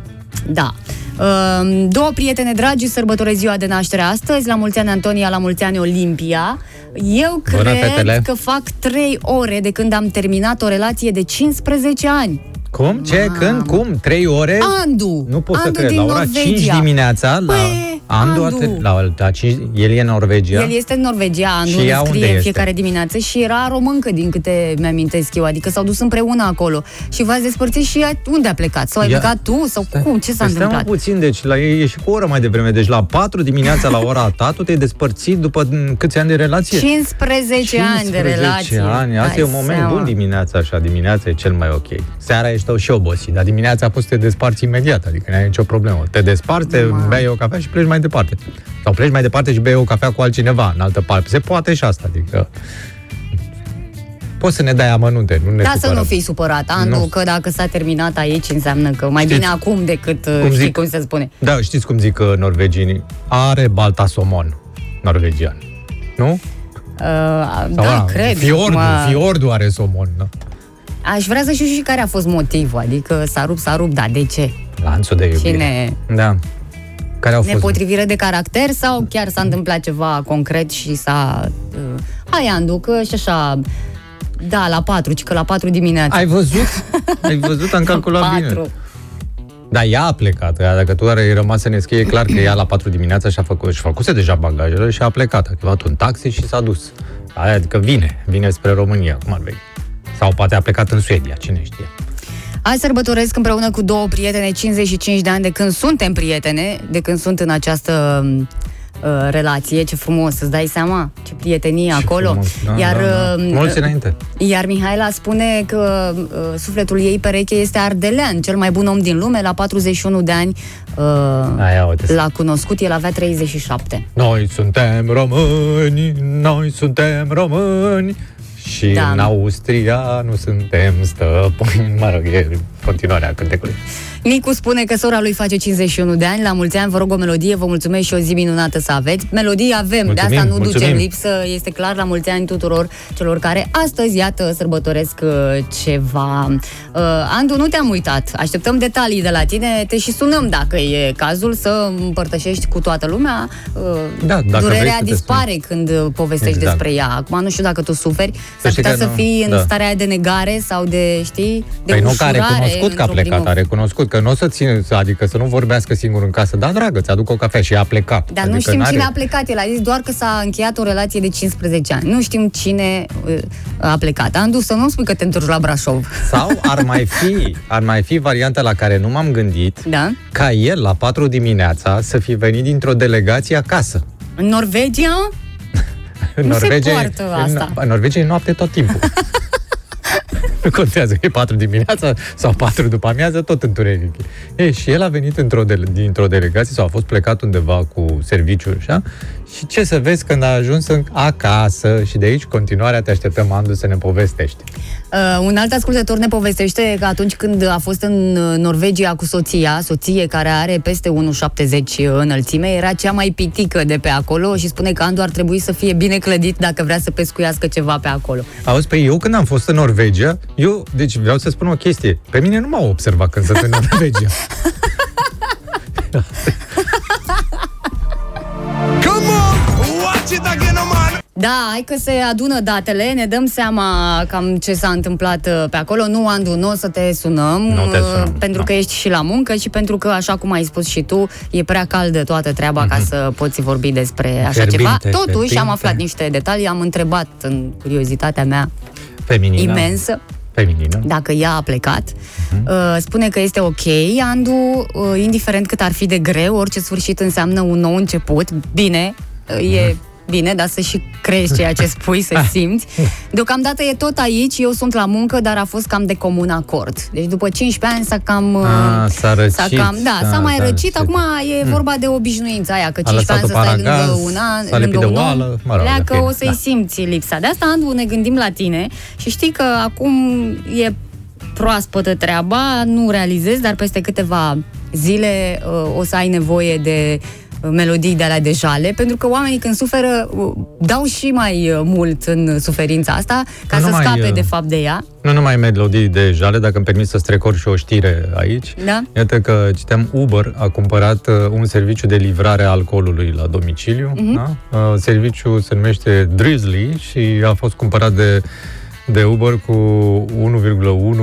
Da. Um, două prietene dragi sărbătoresc ziua de naștere astăzi, la mulți ani Antonia, la mulți ani Olimpia. Eu Bună, cred fetele. că fac 3 ore de când am terminat o relație de 15 ani. Cum? Ce? Mamă. Când? Cum? Trei ore? Andu! Nu pot să Andu cred. din La ora Norvegia. 5 dimineața, la Păi, Andu, Andu. Andu. La, la 5, el e în Norvegia. El este în Norvegia, Și nu ea ne unde scrie în este? fiecare dimineață și era româncă din câte mi-amintesc eu, adică s-au dus împreună acolo. Și v-ați despărțit și ea, unde a plecat? Sau ai Ia. plecat tu? Sau cum? Ce s-a Păi stai mă întâmplat? puțin, deci la ei e și cu o oră mai devreme. Deci la 4 dimineața la ora ta, tu te-ai despărțit după m, câți ani de relație? 15 ani de relație. ani. Asta Dai e un moment seama. bun dimineața, așa. Dimineața e cel mai ok. Seara ești și obosit, dar dimineața poți să te desparți imediat, adică n-ai nicio problemă. Te desparți, te Ma. bei o cafea și pleci mai departe. Sau pleci mai departe și bei o cafea cu altcineva în altă parte. Se poate și asta, adică... Poți să ne dai amănunte, nu ne Da, să supărăm. nu fii supărat, Andu, Nu. că dacă s-a terminat aici, înseamnă că mai Știți bine acum decât, cum cum știi zic? cum se spune. Da, știți cum zic uh, norveginii? Are balta somon norvegian. Nu? Uh, Sau, da, a, cred. Fiordu, Acum, fiordu are somon. Da? Aș vrea să știu și care a fost motivul, adică s-a rupt, s-a rupt, da, de ce? Lanțul de iubire. Cine? Da. Care au fost? Nepotrivire de caracter sau chiar s-a întâmplat ceva concret și s-a... Uh, hai, Andu, că și așa... Da, la 4, ci că la 4 dimineața. Ai văzut? Ai văzut? Am calculat [LAUGHS] bine. Patru. Da, ea a plecat. Ea, Dacă tu ai rămas să ne scrie, e clar că ea la 4 dimineața și-a făcut, și făcuse deja bagajele și a plecat. A luat un taxi și s-a dus. Aia, adică vine. Vine spre România, cum ar veni. Sau poate a plecat în Suedia, cine știe. Azi sărbătoresc împreună cu două prietene 55 de ani de când suntem prietene, de când sunt în această uh, relație. Ce frumos, îți dai seama? Ce prietenie acolo. frumos. Da, Iar, da, da. uh, Mulți înainte. Iar Mihaela spune că uh, sufletul ei pereche este ardelean, cel mai bun om din lume, la 41 de ani uh, Aia, uite. l-a cunoscut, el avea 37. Noi suntem români, noi suntem români și Da. în Austria nu suntem stăpâni. Mă rog, e continuarea cântecului. Nicu spune că sora lui face 51 de ani, la mulți ani, vă rog o melodie, vă mulțumesc și o zi minunată să aveți. Melodii avem, Mulțumim, de asta nu mulțumim. ducem lipsă, este clar, la mulți ani tuturor celor care astăzi, iată, sărbătoresc uh, ceva. Uh, Andu, nu te-am uitat, așteptăm detalii de la tine, te și sunăm dacă e cazul să împărtășești cu toată lumea. Uh, Da, dacă vrei Durerea să te dispare când uh, povestești Exact. despre ea. Acum nu știu dacă tu suferi, s-ar știi putea că să nu, fii în da. starea de negare sau de, știi, de Păi nu că a ușurare recunoscut că a într-o plecat, primă a recunoscut că nu o să ține, adică să nu vorbească singur în casă. Da, dragă, ți-aduc o cafea și a plecat. Dar adică nu știm n-are- cine a plecat. El a zis doar că s-a încheiat o relație de 15 ani. Nu știm cine uh, a plecat. Andu, să nu spui că te întorci la Brașov. Sau ar [LAUGHS] mai fi, ar mai fi varianta la care nu m-am gândit, Da? ca el la 4 dimineața să fi venit dintr-o delegație acasă. În Norvegia? [LAUGHS] În Nu se Norvegia, poartă în, asta. În Norvegia e noapte tot timpul. [LAUGHS] nu [LAUGHS] contează că e 4 dimineața sau 4 după amiază, tot întuneric. E, și el a venit într-o dele, dintr-o delegație sau a fost plecat undeva cu serviciu, așa, și ce să vezi când a ajuns în, acasă și de aici continuarea te așteptăm, Andu, să ne povestești. Uh, un alt ascultător ne povestește că atunci când a fost în uh, Norvegia cu soția, soție care are peste 1,70 înălțime, era cea mai pitică de pe acolo și spune că Andu ar trebui să fie bine clădit dacă vrea să pescuiască ceva pe acolo. Auzi, pe eu când am fost în Norvegia, eu, deci vreau să spun o chestie. Pe mine nu m-au observat când sunt în [LAUGHS] Norvegia. [LAUGHS] Da, hai că se adună datele, ne dăm seama cam ce s-a întâmplat uh, pe acolo. Nu, Andu, nu o să te sunăm, Nu te uh, sunăm, pentru da. că ești și la muncă și pentru că, așa cum ai spus și tu, e prea caldă toată treaba ca să poți vorbi despre așa Mhm. Fierbinte, ceva. Totuși, fierbinte. am aflat niște detalii, am întrebat în curiozitatea mea Feminină. imensă Feminină. dacă ea a plecat. Mhm. Uh, spune că este ok, Andu, uh, indiferent cât ar fi de greu, orice sfârșit înseamnă un nou început. Bine, uh, e Mhm. Bine, dar să și crezi ceea ce spui, să [LAUGHS] simți. Deocamdată e tot aici, eu sunt la muncă, dar a fost cam de comun acord. Deci după 15 ani s-a cam... uh, Ah, s-a răcit, S-a cam, da, da, s-a mai s-a răcit. răcit. Acum e vorba de obișnuința aia, că A 15 ani să lăsat-o stai paragaz, lângă un an, s-a lipit lângă de un om, oală, mă rog, pleacă, de o fine, să-i da. simți lipsa. De asta, Andu, ne gândim la tine și știi că acum e proaspătă treaba, nu realizezi, dar peste câteva zile uh, o să ai nevoie de uh, melodii de alea de jale, pentru că oamenii când suferă uh, dau și mai uh, mult în suferința asta ca Nu să numai, scape uh, de fapt de ea. Nu numai melodii de jale, dacă îmi permis să strecor și o știre aici. Da? Iată că citeam Uber a cumpărat uh, un serviciu de livrare a alcoolului la domiciliu. Mhm. Da? Uh, serviciul se numește Drizzly și a fost cumpărat de de Uber cu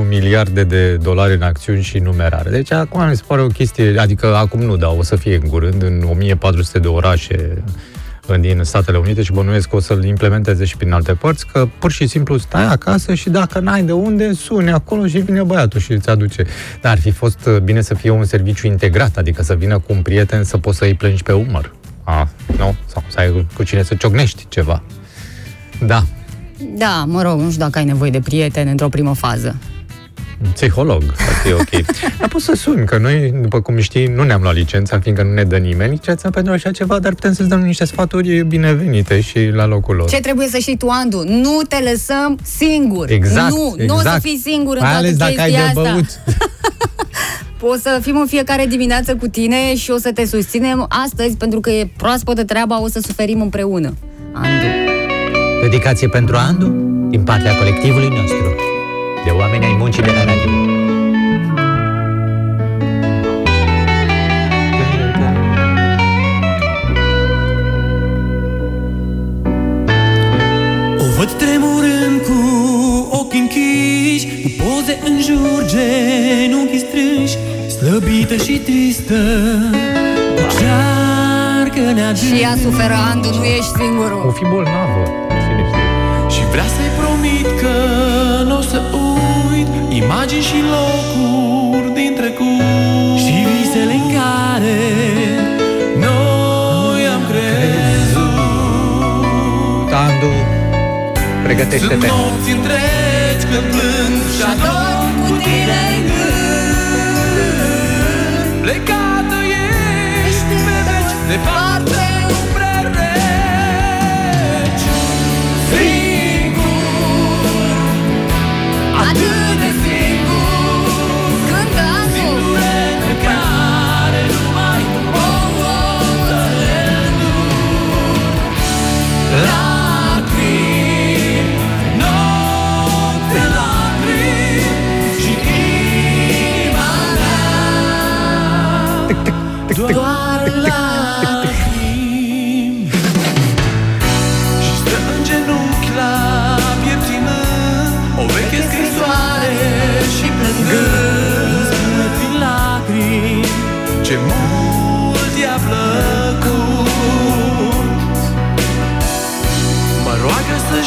1,1 miliarde de dolari în acțiuni și numerare. Deci acum mi se pare o chestie, adică acum nu, dar o să fie în curând în 1400 de orașe din Statele Unite și bănuiesc că o să-l implementeze și prin alte părți, că pur și simplu stai acasă și dacă n-ai de unde, suni acolo și vine băiatul și îți aduce. Dar ar fi fost bine să fie un serviciu integrat, adică să vină cu un prieten să poți să-i plângi pe umăr. A, nu? Sau să ai cu cine să ciocnești ceva. Da, Da, mă rog, nu știu dacă ai nevoie de prieteni într-o primă fază. un psiholog, ar fi ok. [LAUGHS] dar poți să suni, că noi, după cum știi, nu ne-am luat licența, fiindcă nu ne dă nimeni licența pentru așa ceva, dar putem să-ți dăm niște sfaturi binevenite și la locul lor. Ce trebuie să știi tu, Andu? Nu te lăsăm singur. Exact, Nu, exact. nu o să fii singur în Mai toată ales dacă ai chestia de asta. băut. [LAUGHS] O să fim în fiecare dimineață cu tine și o să te susținem astăzi, pentru că e proaspătă treaba, o să suferim împreună. Andu. Dedicație pentru Andu din partea colectivului nostru, de oameni ai muncii de la radio. O văd tremurând cu ochii închiși Cu poze în jur, genunchii strânși Slăbită și tristă O cearcă neadâncă Și ea suferă, Andu, nu ești O singurul. fi bolnavă, cine știe. Și vrea să-i promit că nu o să uit Imagini și locuri din trecut. Și visele în care noi am crezut. Andu, pregătește-te. Sunt nopți întregi când plâng și adorm cu tine în gând. Plecată ești pe veci, departe umbre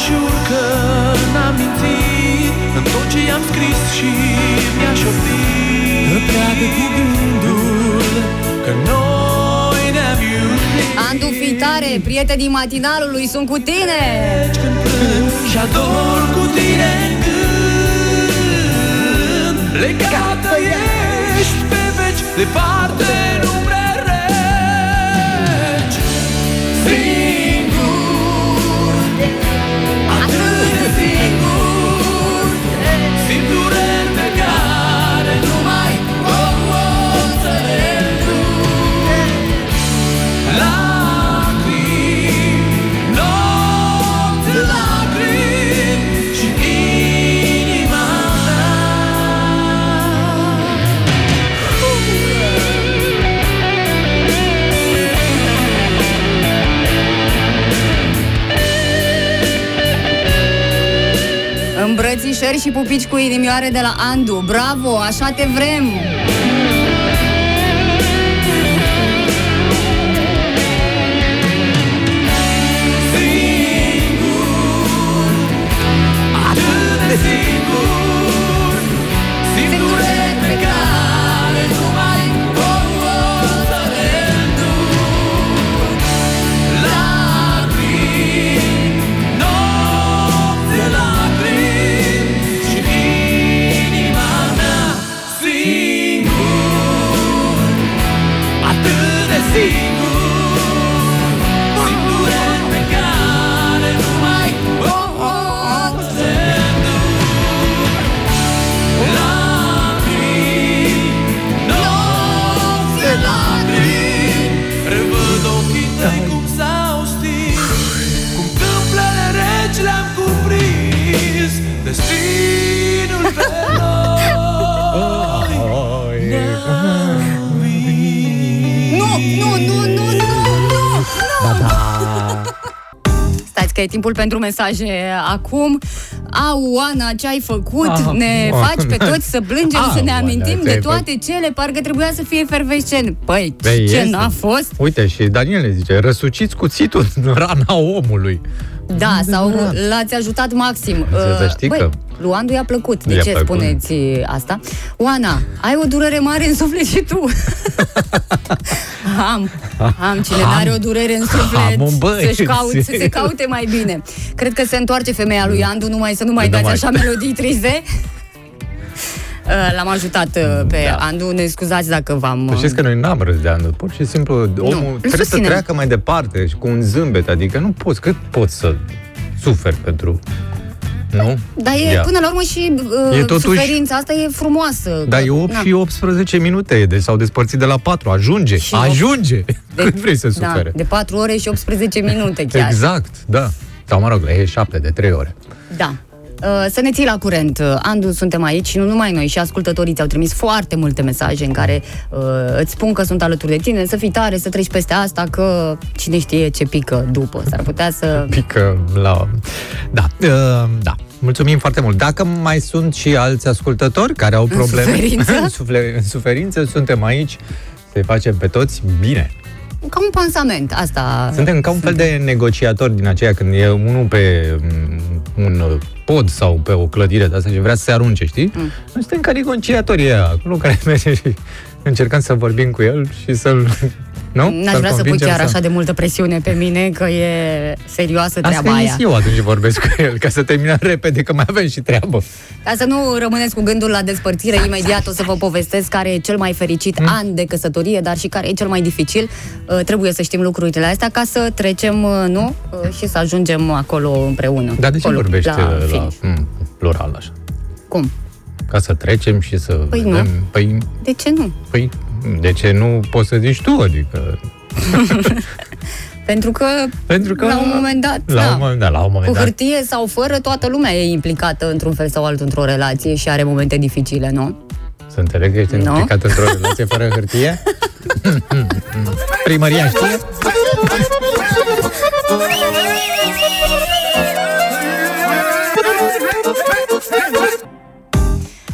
jur că n-am mințit. În tot ce i-am scris și mi-a șoptit. Că pleacă cu gândul Că noi ne-am iubit. Andu, fii tare, prietenii matinalului sunt cu tine! când plâng Și ador cu tine în gând. Legată ești pe veci Departe în Îmbrățișări și pupici cu inimioare de la Andu. Bravo, așa te vrem! Atât Ba da. Stați că e timpul pentru mesaje acum. Au, Oana, ce ai făcut? Ah, ne Oana. faci pe toți să plângem, Ah, să ne Oana, amintim ți-ai de toate cele, parcă trebuia să fie efervescent. Păi, Vei, ce este. n-a fost? Uite, și Daniel ne zice, răsuciți cuțitul în rana omului. Da, sau l-ați ajutat maxim. Să Uh, știi băi, că- lui Andu i-a plăcut. De I-a ce plăcut. spuneți asta? Oana, ai o durere mare în suflet și tu. [LAUGHS] am, am. Cine Am. n-are o durere în suflet, Am un băieț. să-și caute, să se caute mai bine. Cred că se întoarce femeia lui Andu numai să nu mai Nu dați mai- așa melodii trize. [LAUGHS] Uh, L-am ajutat uh, pe Da. Andu, ne scuzați dacă v-am... Să știți că noi n-am râs de anul. Pur și simplu, omul îl trebuie să susținem. treacă mai departe și cu un zâmbet. Adică nu poți, cât poți să suferi pentru... Nu? Dar e, Ia. până la urmă și uh, E totuși- suferința asta e frumoasă. Dar Că- e 8 na. și 18 minute, deci s-au despărțit de la 4. Ajunge, Și opt- ajunge. [LAUGHS] Cât vrei să Da, sufere? de 4 ore și 18 minute chiar. Exact, da. Sau mă rog, e 7 de 3 ore. Da. Uh, Să ne ții la curent. Uh, Andu, suntem aici și nu numai noi, și ascultătorii ți-au trimis foarte multe mesaje în care uh, îți spun că sunt alături de tine, să fii tare, să treci peste asta, că cine știe ce pică după. S-ar putea să... Pică la... Da, uh, da. Mulțumim foarte mult. Dacă mai sunt și alți ascultători care au probleme suferință? [LAUGHS] în, sufle, în suferință, suntem aici să-i facem pe toți bine. Ca un pansament, asta... Suntem ca un fel de negociator din aceea când e unul pe mm, un pod sau pe o clădire de asta și vrea să se arunce, știi? Mm. Noi suntem ca negociatorii ăia, acolo care [LAUGHS] merge și încercăm să vorbim cu el și să-l... Nu? N-aș Să-l vrea să pui convingem chiar să- așa de multă presiune pe mine, că e serioasă treaba Asta aia. e eu atunci vorbesc cu el, ca să terminăm [LAUGHS] repede, că mai avem și treabă. Ca să nu rămâneți cu gândul la despărțire, imediat o să vă povestesc care e cel mai fericit Mm. an de căsătorie, dar și care e cel mai dificil. Uh, Trebuie să știm lucrurile astea ca să trecem, uh, nu? Uh, Și să ajungem acolo împreună. Dar de ce acolo, vorbești la la, la finish. m, plural așa? Cum? Ca să trecem și să Păi nu. vedem... Păi, De ce nu? păi, de ce nu poți să zici tu? Adică... [LAUGHS] Pentru că, Pentru că la un moment dat, La da, un moment dat, la un moment cu dat. hârtie sau fără, toată lumea e implicată într-un fel sau altul într-o relație și are momente dificile, nu? Să înțeleg că ești Nu? implicat într-o relație fără hârtie? Primăria știe? [LAUGHS]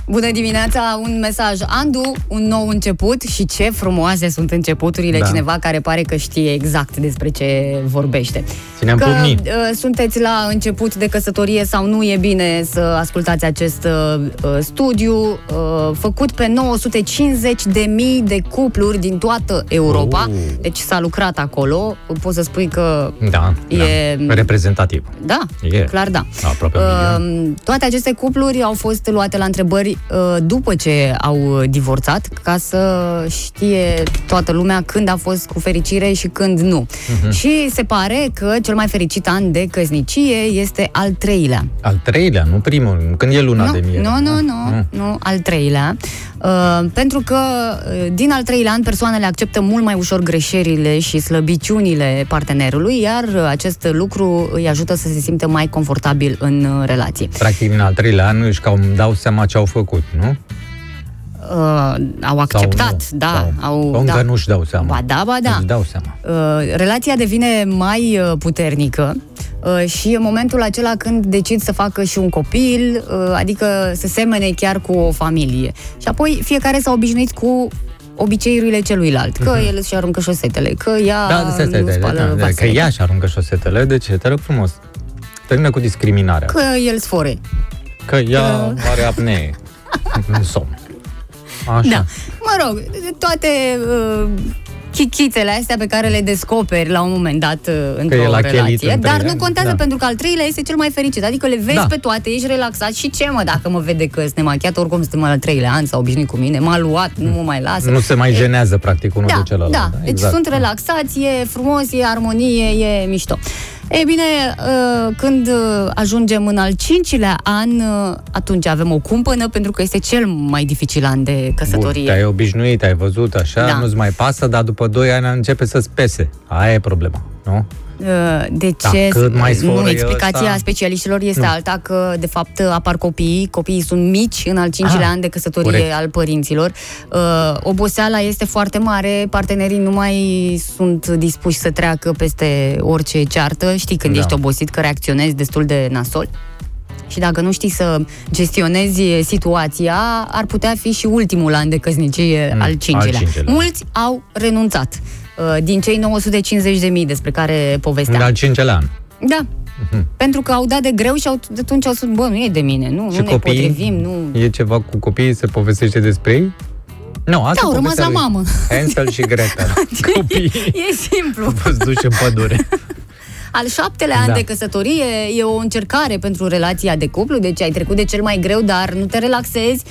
Bună dimineața, un mesaj. Andu, un nou început și ce frumoase sunt începuturile. Da. Cineva care pare că știe exact despre ce vorbește. Țineam că pumnii. uh, sunteți la început de căsătorie sau nu e bine să ascultați acest uh, uh, studiu uh, făcut pe 950 de mii de cupluri din toată Europa. Oh. Deci s-a lucrat acolo. Poți să spui că Da, E- da. Reprezentativ. da, E. clar da. Aproape un milion. Uh, toate aceste cupluri au fost luate la întrebări uh, după ce au divorțat, ca să știe toată lumea când a fost cu fericire și când nu. Mhm. Și se pare că cel mai fericit an de căsnicie este al treilea. Al treilea, nu primul. Când e luna nu, de miere. nu, nu, nu, nu, al treilea. Uh, pentru că uh, din al treilea an persoanele acceptă mult mai ușor greșelile și slăbiciunile partenerului, iar uh, acest lucru îi ajută să se simtă mai confortabil în uh, relație. Practic, în al treilea an își cam dau seama ce au făcut, nu? Uh, au acceptat, nu, da. sau- Au, sau încă da. nu-și dau seama. Ba da, ba da. Își dau seama. Uh, relația devine mai uh, puternică uh, și în momentul acela când decid să facă și un copil, uh, adică să semene chiar cu o familie. Și apoi fiecare s-a obișnuit cu obiceiurile celuilalt, că el își aruncă șosetele, că ea Mhm. Da, stai, stai, nu stai, spală da, da, că vasele, ea și aruncă șosetele, de ce? Te rog frumos. Termină cu discriminarea. că el sfore. Că ea are apnee [LAUGHS] în somn. Așa. Da. Mă rog, toate uh, chichițele astea pe care le descoperi la un moment dat uh, într-o e la chelit relație. în Dar trei nu ani, contează da. pentru că al treilea este cel mai fericit. Adică le vezi Da. pe toate, ești relaxat și ce mă, dacă mă vede că sunt nemachiat, oricum suntem al treilea an, s-a obișnuit cu mine, m-a luat, nu mă mai lasă. Nu se mai jenează, practic, unul da, de celălalt. Da, deci exact. sunt relaxați, e frumos, e armonie, e mișto. Ei bine, uh, când uh, ajungem în al cincilea an, uh, atunci avem o cumpănă, pentru că este cel mai dificil an de Bun, căsătorie. te-ai obișnuit, ai văzut așa, Da. nu-ți mai pasă, dar după 2 ani începe să-ți pese. Aia e problema, nu? Uh, De Da, ce? cât mai sforă nu, e explicația ăsta? specialiștilor este Nu. alta, că de fapt apar copiii, copiii sunt mici în al cincilea Ah, an de căsătorie corect. al părinților. Uh, oboseala este foarte mare, partenerii nu mai sunt dispuși să treacă peste orice ceartă. Știi când Da. ești obosit că reacționezi destul de nasol? și dacă nu știi să gestionezi situația, ar putea fi și ultimul an de căsnicie Mm, al al cincelea. cincelea. Mulți au renunțat. Uh, Din cei 950.000 despre care povesteam. În al cincelea an. Da. Pentru că au dat de greu și au, de atunci au spus, bă, nu e de mine, nu, și nu ne copiii? potrivim, nu... E ceva cu copiii, se povestește despre ei? Nu, asta Da, au e rămas povestea la lui mamă. Hansel și Gretel. [LAUGHS] Copiii E simplu. au fost duși în pădure. Al șaptelea an Da. de căsătorie e o încercare pentru relația de cuplu, deci ai trecut de cel mai greu, dar nu te relaxezi.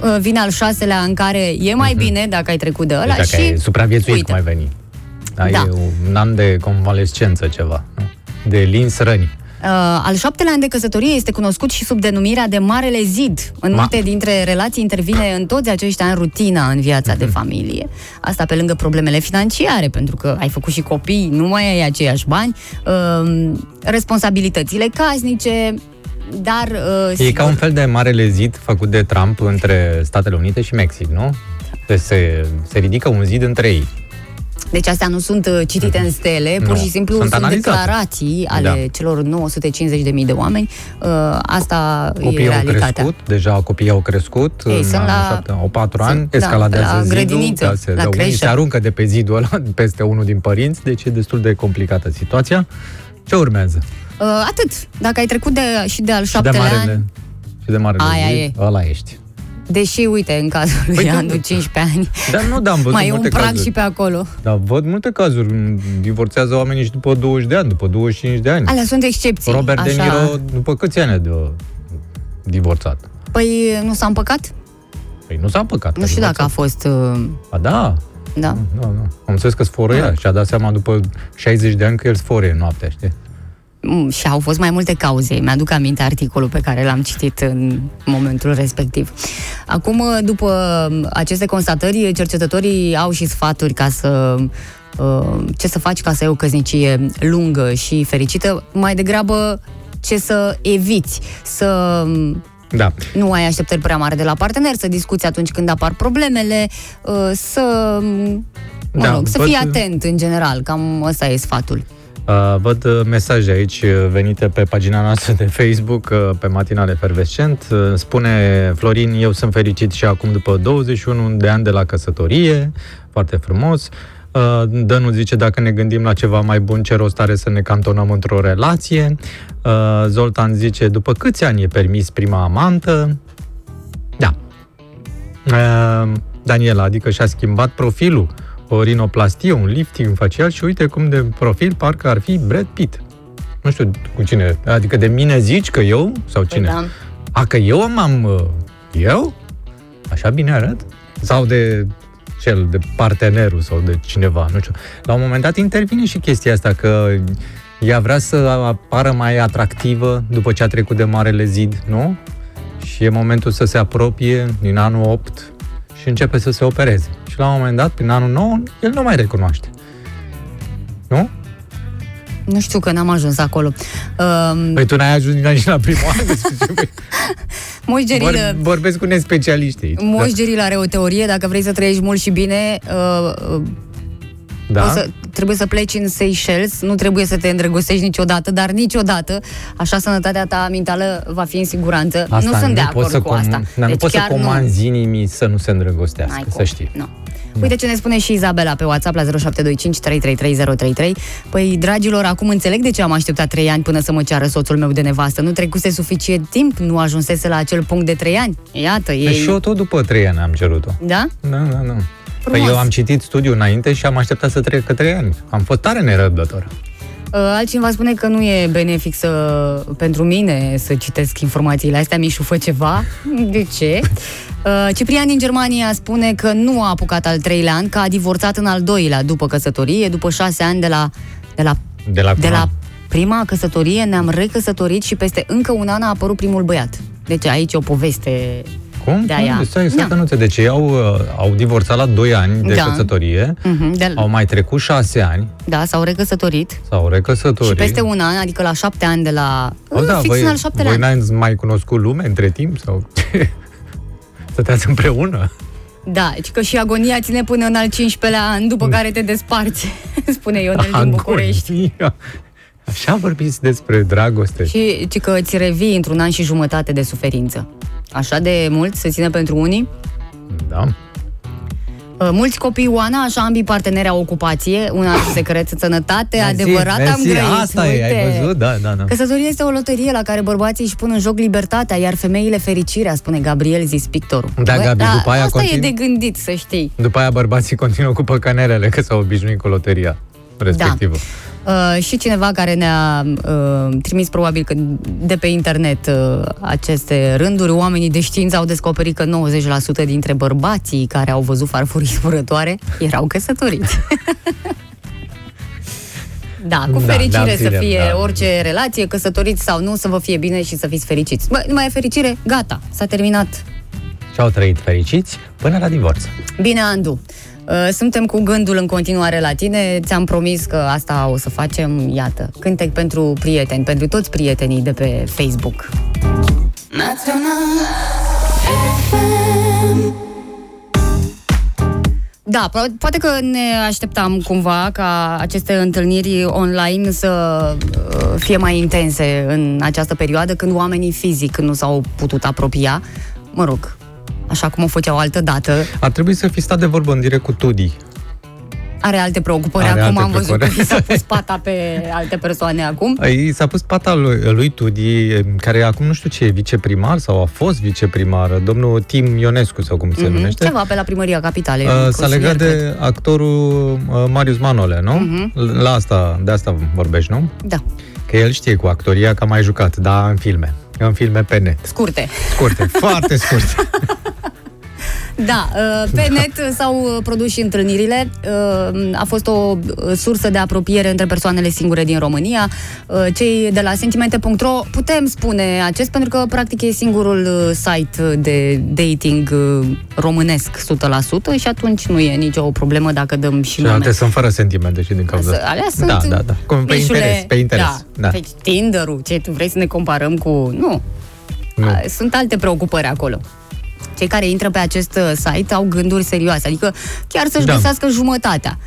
Uh, Vine al șaselea în care e mai bine dacă ai trecut de ăla Deci dacă și... ai supraviețuit, uite. cum ai veni. Da, Da. E un an de convalescență ceva, nu? de lins răni. Uh, al șaptelea an de căsătorie este cunoscut și sub denumirea de Marele Zid. În Ma- multe dintre relații intervine în toți acești ani rutina în viața Mhm. de familie. Asta pe lângă problemele financiare, pentru că ai făcut și copii, nu mai ai aceiași bani, uh, responsabilitățile casnice, dar... Uh, E sigur- ca un fel de marele zid făcut de Trump între Statele Unite și Mexic, nu? Deci se, se ridică un zid între ei. Deci astea nu sunt uh, citite în stele, pur Nu, și simplu sunt sunt, analizate. declarații ale Da. celor 950.000 de oameni. Uh, asta Copiii e au realitatea. crescut, deja copiii au crescut Ei, în sunt la- șapte, o patru sunt- ani, da, escaladează la zidul, grădiniță, da, se, la da, unii creșă. se aruncă de pe zidul ăla [LAUGHS] peste unul din părinți, deci e destul de complicată situația. Ce urmează? Uh, atât. Dacă ai trecut de, și de al Și de șaptelea marele, an, și de marele Aia zid, e. ăla ești. deși, uite, în cazul lui Păi, Andu, 15 ani, Dar nu, da, am văzut mai e un multe prag cazuri. și pe acolo. Dar văd multe cazuri. Divorțează oamenii și după 20 de ani, după 25 de ani. Alea sunt excepții. Robert așa. De Niro, după câți ani a de divorțat? Păi nu s-a împăcat? Păi nu s-a împăcat. Nu știu dacă a fost... Uh, A, da, da. da, da. Am înțeles că sfărăia și a dat seama după 60 de ani că el sfărăie noaptea, știi? Mm, Și au fost mai multe cauze. Mi-aduc aminte articolul pe care l-am citit în momentul respectiv. Acum, după aceste constatări, cercetătorii au și sfaturi ca să uh, ce să faci ca să ai o căsnicie lungă și fericită, mai degrabă ce să eviți, să Da. nu ai așteptări prea mari de la partener, să discuți atunci când apar problemele, uh, să, mă Da, rog, să văd- fii atent în general, cam ăsta e sfatul. Uh, văd uh, mesaje aici uh, venite pe pagina noastră de Facebook, uh, pe Matinal Efervescent. Uh, Spune Florin, eu sunt fericit și acum după 21 de ani de la căsătorie. Foarte frumos. Uh, Dănuț zice, dacă ne gândim la ceva mai bun, ce rost are să ne cantonăm într-o relație. Uh, Zoltan zice, după câți ani e permis prima amantă? Da. Uh, Daniela, adică și-a schimbat profilul, o rinoplastie, un lifting facial și uite cum de profil parcă ar fi Brad Pitt. Nu știu cu cine, adică de mine zici că eu sau cine? Păi da. A, că eu m-am... uh, Eu? Așa bine arăt? Sau de cel, de partenerul sau de cineva, nu știu. La un moment dat intervine și chestia asta că ea vrea să apară mai atractivă după ce a trecut de Marele Zid, nu? Și e momentul să se apropie din anul 8 și începe să se opereze. Și la un moment dat, prin anul 9, el nu mai recunoaște. Nu? Nu știu că n-am ajuns acolo. Um, Păi tu n-ai ajuns nici la primul an. despre ce [LAUGHS] Moș Geril, Vor, vorbesc cu nespecialiști aici. Moș Geril are o teorie, dacă vrei să trăiești mult și bine, uh, uh, Da? o să, trebuie să pleci în Seychelles, nu trebuie să te îndrăgostești niciodată, dar niciodată, așa sănătatea ta mentală va fi în siguranță. Asta nu sunt de poți acord să cu com- asta. Dar nu Deci poți să chiar nu. comanzi inimii să nu se îndrăgostească, N-ai să cum. știi. Nu. Uite ce ne spune și Izabela pe WhatsApp la 0725 333033. Păi, dragilor, acum înțeleg de ce am așteptat 3 ani până să mă ceară soțul meu de nevastă. Nu trecuse suficient timp, nu ajunsese la acel punct de 3 ani. Iată, Păi ei... și eu tot după trei ani am cerut-o. Da? Da, da, da. Frumos. Păi eu am citit studiul înainte și am așteptat să treacă trei ani. Am fost tare nerăbdător. Uh, Altcineva spune că nu e benefic să, pentru mine să citesc informațiile astea, Mișu fă ceva. De ce? Uh, Ciprian din Germania spune că nu a apucat al treilea an, că a divorțat în al doilea după căsătorie, după șase ani de la, de la, De la, de la prima căsătorie, ne-am recăsătorit și peste încă un an a apărut primul băiat. Deci aici e o poveste Cum? de aia. Cum? Stai, stai, Da. da. nu Deci ei au, uh, au divorțat la 2 ani de Da. căsătorie, Mhm, de, au mai trecut 6 ani, da, s-au recăsătorit s-au recăsătorit. și peste un an, adică la șapte ani de la... Oh, da, fix voi, în al șaptelea voi an. n-ați mai cunoscut lume între timp? sau [LAUGHS] Stăteați împreună? Da, deci că și agonia ține până în al 15-lea an, după care te desparți, [LAUGHS] spune Ionel din București. Agonia. Așa vorbiți despre dragoste. Și ci că îți revii într-un an și jumătate de suferință. Așa de mult se ține pentru unii? Da. Uh, Mulți copii, Oana, așa ambii parteneri au ocupație, un alt secret, sănătate, adevărat am Mersi, grăit. Asta e, ai văzut? Da, da, da. Căsătoria este o loterie la care bărbații își pun în joc libertatea, iar femeile fericirea, spune Gabriel, zis pictorul. Da, Bă, Gabi, după aia asta e continuu- de gândit, să știi. După aia bărbații [LAUGHS] continuă cu păcănerele, că s-au obișnuit cu loteria respectivă. Uh, și cineva care ne-a uh, trimis probabil că de pe internet uh, aceste rânduri, oamenii de știință au descoperit că 90% dintre bărbații care au văzut farfurii [LAUGHS] zburătoare erau căsătoriți. [LAUGHS] Da, cu Da, fericire da, să bine, fie da. orice relație, căsătoriți sau nu, să vă fie bine și să fiți fericiți. Bă, nu mai e fericire? Gata, s-a terminat. Și au trăit fericiți până la divorț. Bine, Andu. Uh, Suntem cu gândul în continuare la tine. Ți-am promis că asta o să facem. Iată, cântec pentru prieteni, pentru toți prietenii de pe Facebook. Da, po- poate că ne așteptam cumva ca aceste întâlniri online să uh, fie mai intense în această perioadă, când oamenii fizic nu s-au putut apropia. Mă rog, așa cum o făceau altă dată. Ar trebui să fi stat de vorbă în direct cu Tudi. Are alte preocupări. Are acum alte am văzut că preocupări. i s-a pus [LAUGHS] pata pe alte persoane acum. I s-a pus pata lui, lui Tudi, care acum nu știu ce e, viceprimar sau a fost viceprimar, domnul Tim Ionescu sau cum se Mhm, numește. Ceva pe la primăria capitalei. Uh, s-a consilier, legat cred. de actorul uh, Marius Manole, nu? Mhm. La asta, de asta vorbești, nu? Da, Că el știe cu actoria că a mai jucat, dar în filme. În filme pe net. scurte. Scurte, foarte scurte. [LAUGHS] Da, uh, pe net s-au uh, produs și întâlnirile. Uh, A fost o uh, sursă de apropiere între persoanele singure din România. Uh, Cei de la sentimente.ro putem spune acest pentru că practic e singurul uh, site de dating uh, românesc 100% și atunci nu e nicio problemă dacă dăm și Și nume. alte sunt fără sentimente și din cauza Să- asta. Alea sunt Da, da, da. Cum pe mișule- interes, pe interes. Da. Da. Pe Tinder-ul, ce tu vrei să ne comparăm cu... Nu. Nu. A, Sunt alte preocupări acolo. Cei care intră pe acest uh, site au gânduri serioase, adică chiar să-și Da. găsească jumătatea.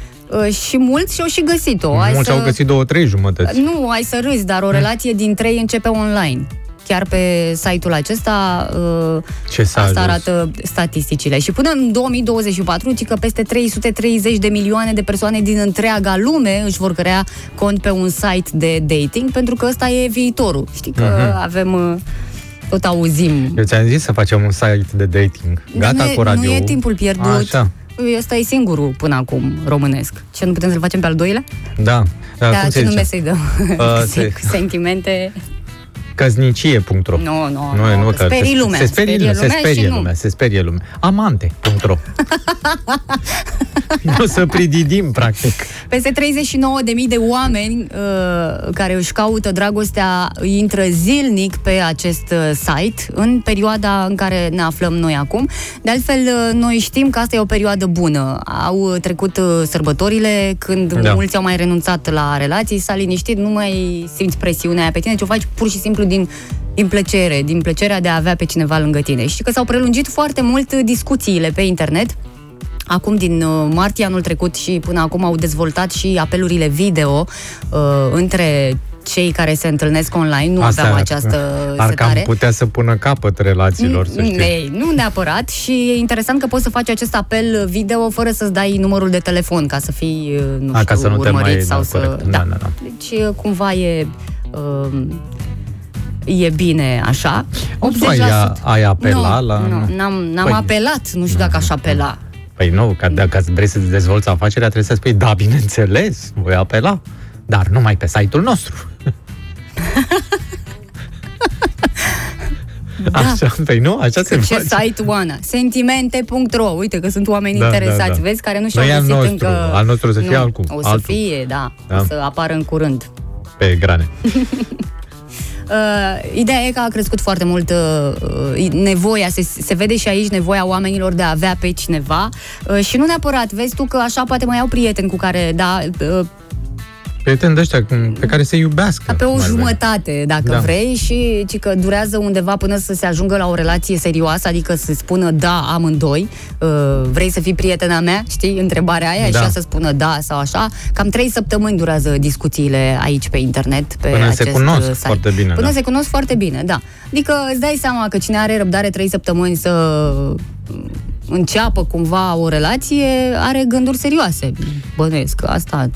Uh, Și mulți și-au și găsit-o. Hai Mulți să... au găsit două, trei jumătăți. Nu, ai să râzi, dar o relație din trei începe online. Chiar pe site-ul acesta uh, Ce s-a asta ajuns. arată statisticile. Și până în 2024, ci că peste 330 de milioane de persoane din întreaga lume își vor crea cont pe un site de dating, pentru că ăsta e viitorul. Știi că Mhm. avem... uh, tot auzim. Eu ți-am zis să facem un site de dating. Gata nu e, cu radio. Nu e timpul pierdut. Așa. Ăsta e singurul până acum românesc. Ce nu putem să-l facem pe al doilea? Da. da Da, cum ce se nume zice? să-i dăm? Uh, [LAUGHS] se- Sentimente... Căznicie.ro Nu, nu, Nu, e, nu, nu, că sperii lumea, Se sperie, sperie se lumea sperie și nu. lumea, se sperie lumea. Amante.ro [LAUGHS] O să prididim, practic. Peste 39.000 de oameni uh, care își caută dragostea intră zilnic pe acest uh, site în perioada în care ne aflăm noi acum. De altfel, uh, noi știm că asta e o perioadă bună. Au uh, trecut uh, sărbătorile când Da. da. mulți au mai renunțat la relații, s-a liniștit, nu mai simți presiunea aia pe tine, ci o faci pur și simplu din din plăcere, din plăcerea de a avea pe cineva lângă tine. Și că s-au prelungit foarte mult uh, discuțiile pe internet, Acum, din uh, martie anul trecut și până acum au dezvoltat și apelurile video uh, între cei care se întâlnesc online. Nu Asta aveam ar- această Ar cam setare. putea să pună capăt relațiilor, să știi. Ei, nu neapărat și e interesant că poți să faci acest apel video fără să-ți dai numărul de telefon ca să fii, uh, nu A, știu, ca să nu te urmărit mai... sau da, să... corect. Da, da, da. Deci uh, cumva e... Uh, e bine așa. Tu ai, ai apelat nu, la... Nu, n-am, n-am Păi- apelat, nu știu dacă aș apela. Păi nu, că dacă vrei să dezvolți afacerea, trebuie să spui, da, bineînțeles, voi apela, dar numai pe site-ul nostru. Da. Așa, păi nu, așa se Ce face. site, Oana? Sentimente.ro Uite că sunt oameni Da, interesați, da, da. vezi, care nu Nu și-au e al găsit nostru, încă... al nostru o să fie Nu, altcum, O să altul. fie, da, Da. o să apară în curând. Pe grane. [LAUGHS] Uh, ideea e că a crescut foarte mult uh, nevoia, se, se vede și aici nevoia oamenilor de a avea pe cineva. Uh, și nu neapărat, vezi tu că așa poate mai au prieteni cu care, da, uh, prieteni de ăștia cum- pe care se iubească. Ca pe o mai vrem. jumătate, dacă Da. vrei, și ci că durează undeva până să se ajungă la o relație serioasă, adică să spună da amândoi, uh, vrei să fii prietena mea, știi, întrebarea aia, Da. și ea să spună da sau așa. Cam trei săptămâni durează discuțiile aici pe internet, pe Până se acest cunosc uh, site. foarte bine, Până da. se cunosc foarte bine, da. Adică îți dai seama că cine are răbdare trei săptămâni să mm, înceapă cumva o relație, are gânduri serioase. Bănuiesc că asta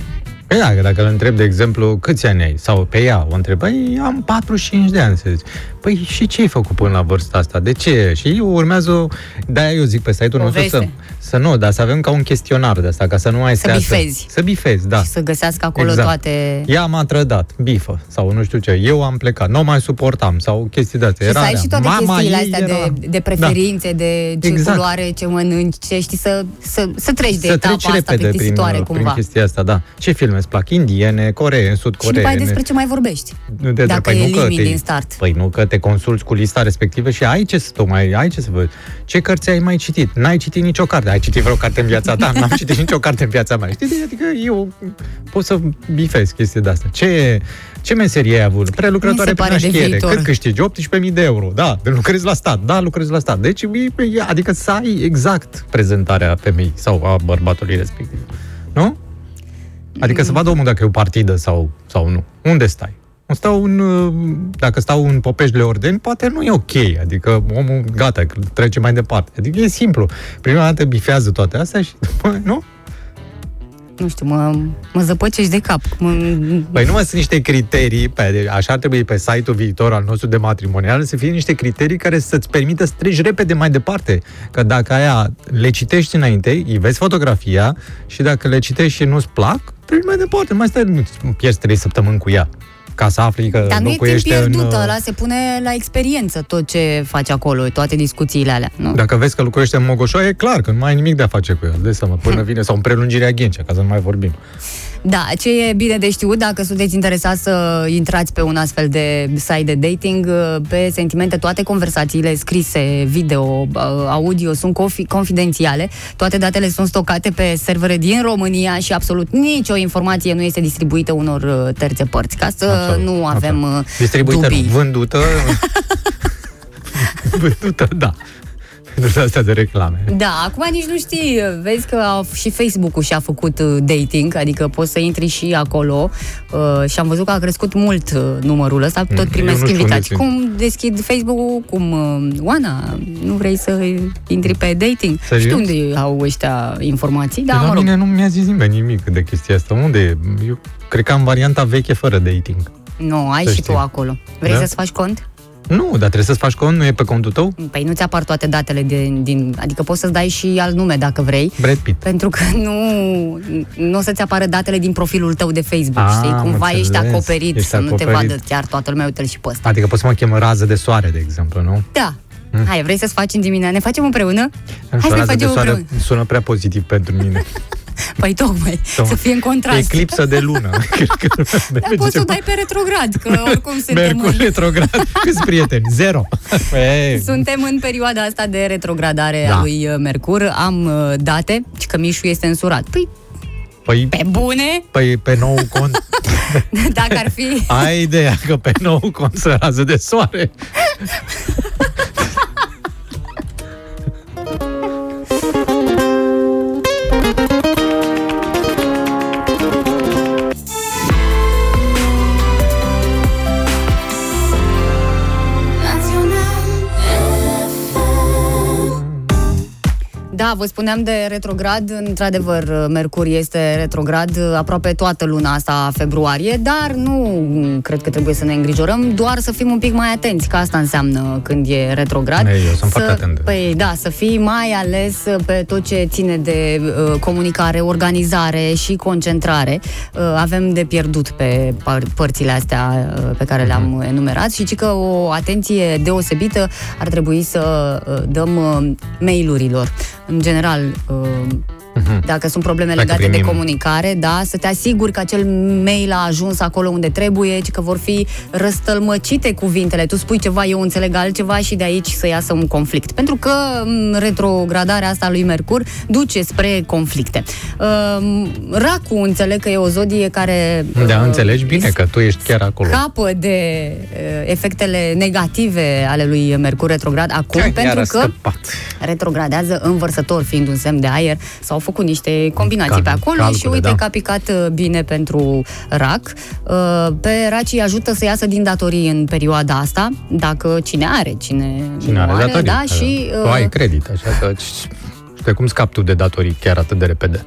Păi da, că dacă îl întreb, de exemplu, câți ani ai? Sau pe ea o întreb, păi am 45 de ani, să zici. Păi și ce ai făcut până la vârsta asta? De ce? Și eu urmează, o- de-aia eu zic pe site-ul nostru să, Poveste. să nu, dar să avem ca un chestionar de asta, ca să nu mai Să stea bifezi. Să, să bifezi, da. și să găsească acolo Exact. toate... Ea m-a trădat, bifă, sau nu știu ce, eu am plecat, nu mai suportam, sau chestii de astea. Și Era să ai rea. și toate Mama chestiile ei astea era... de, de preferințe, de ce Exact. culoare, ce mănânci, ce știi, să, să, să treci de să etapa treci asta repede prin, plictisitoare prin cumva. chestia asta, da. Ce filme îți plac? Indiene, coreene, și sud-coreene? după aia despre ce mai vorbești. Nu te Dacă păi nu că elimini te, din start. Păi nu că te consulți cu lista respectivă și ai ce să tocmai, ai ce să văd. Ce cărți ai mai citit? N-ai citit nicio carte. Ai citit vreo carte în viața ta? N-am citit nicio carte în viața mea. Știi? Adică eu pot să bifez chestii de astea. Ce, ce meserie ai avut? Prelucrătoare Mi se pe pare de naștiere. viitor. Cât câștigi? 18.000 de euro. Da, de lucrezi la stat. Da, lucrezi la stat. Deci, e- adică să ai exact prezentarea femeii sau a bărbatului respectiv. Nu? Adică să vadă omul dacă e o partidă sau, sau nu. Unde stai? Stau în, uh, dacă stau în Popești de Ordeni, poate nu e ok. Adică omul, gata, trece mai departe. Adică e simplu. Prima dată bifează toate astea și după, nu? Nu știu, mă, mă zăpăcești de cap. Mă, Păi nu mai sunt niște criterii, pe, așa ar trebui pe site-ul viitor al nostru de matrimonial să fie niște criterii care să-ți permită să treci repede mai departe. Că dacă aia le citești înainte, îi vezi fotografia și dacă le citești și nu-ți plac, treci mai departe. Nu mai stai, nu pierzi trei săptămâni cu ea ca să afli că Dar nu e timp locuiește pierdut, în... uh, ăla se pune la experiență tot ce faci acolo, toate discuțiile alea. Nu? Dacă vezi că lucrește în Mogoșoaie, e clar că nu mai ai nimic de a face cu el. De seama, până [LAUGHS] vine, sau în prelungirea Ghencea, ca să nu mai vorbim. Da, ce e bine de știut, dacă sunteți interesați să intrați pe un astfel de site de dating, pe sentimente, toate conversațiile scrise, video, audio sunt confi- confidențiale, toate datele sunt stocate pe servere din România și absolut nicio informație nu este distribuită unor uh, terțe părți, ca să Absolut, nu avem uh, Distribuită, nu, dubii. vândută. [LAUGHS] vândută, da. Pentru astea de reclame. Da, acum nici nu știi, vezi că au- și Facebook-ul și-a făcut uh, dating, adică poți să intri și acolo uh, și am văzut că a crescut mult uh, numărul ăsta, tot Mm, eu primesc nu știu invitații. unde Cum deschid Facebook-ul, cum, uh, Oana, nu vrei să intri pe dating? Serios? Știu unde au ăștia informații, da, Da, la mă rog. mine nu mi-a zis nimeni nimic de chestia asta. Unde e? Eu cred că am varianta veche fără dating. Nu, ai Să și știi. tu acolo. Vrei Da? să-ți faci cont? Nu, dar trebuie să-ți faci cont, nu e pe contul tău? Păi nu ți-apar toate datele din, din... Adică poți să-ți dai și alt nume dacă vrei. Brad Pitt. Pentru că [LAUGHS] nu, nu o să-ți apară datele din profilul tău de Facebook, Ah, știi? am Cumva ești înțeles. acoperit, Ești să nu te acoperit. vadă chiar toată lumea, uite și pe ăsta. Adică poți să mă chem rază de soare, de exemplu, nu? Da. Mm. Hai, vrei să-ți faci în dimineață? Ne facem împreună? Nu Hai știu, să-i rază de facem soare împreună. sună prea pozitiv pentru mine. [LAUGHS] Păi tocmai, să fie în contrast. Eclipsă de lună. [LAUGHS] Cred că Dar poți să o dai pe retrograd, că oricum suntem Mercur în, retrograd. [LAUGHS] Câți prieteni? Zero. [LAUGHS] Ei, suntem în perioada asta de retrogradare Da. a lui uh, Mercur. Am uh, date, și că Mișu este însurat. Păi, Păi, pe bune, păi pe nou cont dacă ar fi... ai ideea că pe nou cont se rază de soare. Da, vă spuneam de retrograd. Într-adevăr, Mercur este retrograd aproape toată luna asta a februarie, dar nu cred că trebuie să ne îngrijorăm, doar să fim un pic mai atenți, că asta înseamnă când e retrograd. Ei, eu sunt să, foarte atent. Păi da, să fii mai ales pe tot ce ține de uh, comunicare, organizare și concentrare. Uh, avem de pierdut pe par- părțile astea uh, pe care le-am Mhm. enumerat și ci că o atenție deosebită ar trebui să uh, dăm uh, mail-urilor. În general, uh, Dacă sunt probleme Dacă legate de primim- comunicare, da, să te asiguri că acel mail a ajuns acolo unde trebuie, ci că vor fi răstălmăcite cuvintele. Tu spui ceva, eu înțeleg altceva și de aici să iasă un conflict. Pentru că m, retrogradarea asta lui Mercur duce spre conflicte. Uh, Racu înțeleg că e o zodie care Da, uh, înțelegi bine că tu ești chiar acolo. scapă de uh, efectele negative ale lui Mercur retrograd acum, Chiar pentru a că scăpat. retrogradează învărsător, fiind un semn de aer, s-au făcut niște combinații Cal- pe acolo calcule, și uite da. că a picat uh, bine pentru rac. Uh, Pe raci îi ajută să iasă din datorii în perioada asta, dacă cine are, cine, Cine are nu datorii? da, și... Tu uh, ai credit, așa că... De cum scapi tu de datorii chiar atât de repede?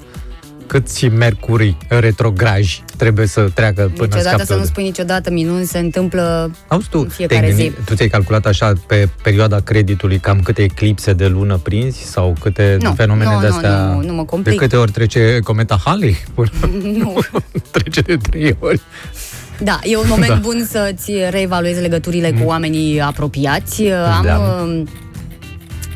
Câți mercurii retrograji trebuie să treacă până Niciodată scapi să tu nu de... spui niciodată minuni, se întâmplă Auzi tu, în te-ai fiecare zi. gândit, tu ți-ai calculat așa pe perioada creditului cam câte eclipse de lună prinzi sau câte Nu, fenomene nu, de nu, astea? nu, nu mă de complic. câte ori trece cometa Halley? Până [LAUGHS] Nu. [LAUGHS] trece de trei ori. Da, e un moment Da. da. bun să-ți reevaluezi legăturile cu oamenii apropiați. Am, Da. uh,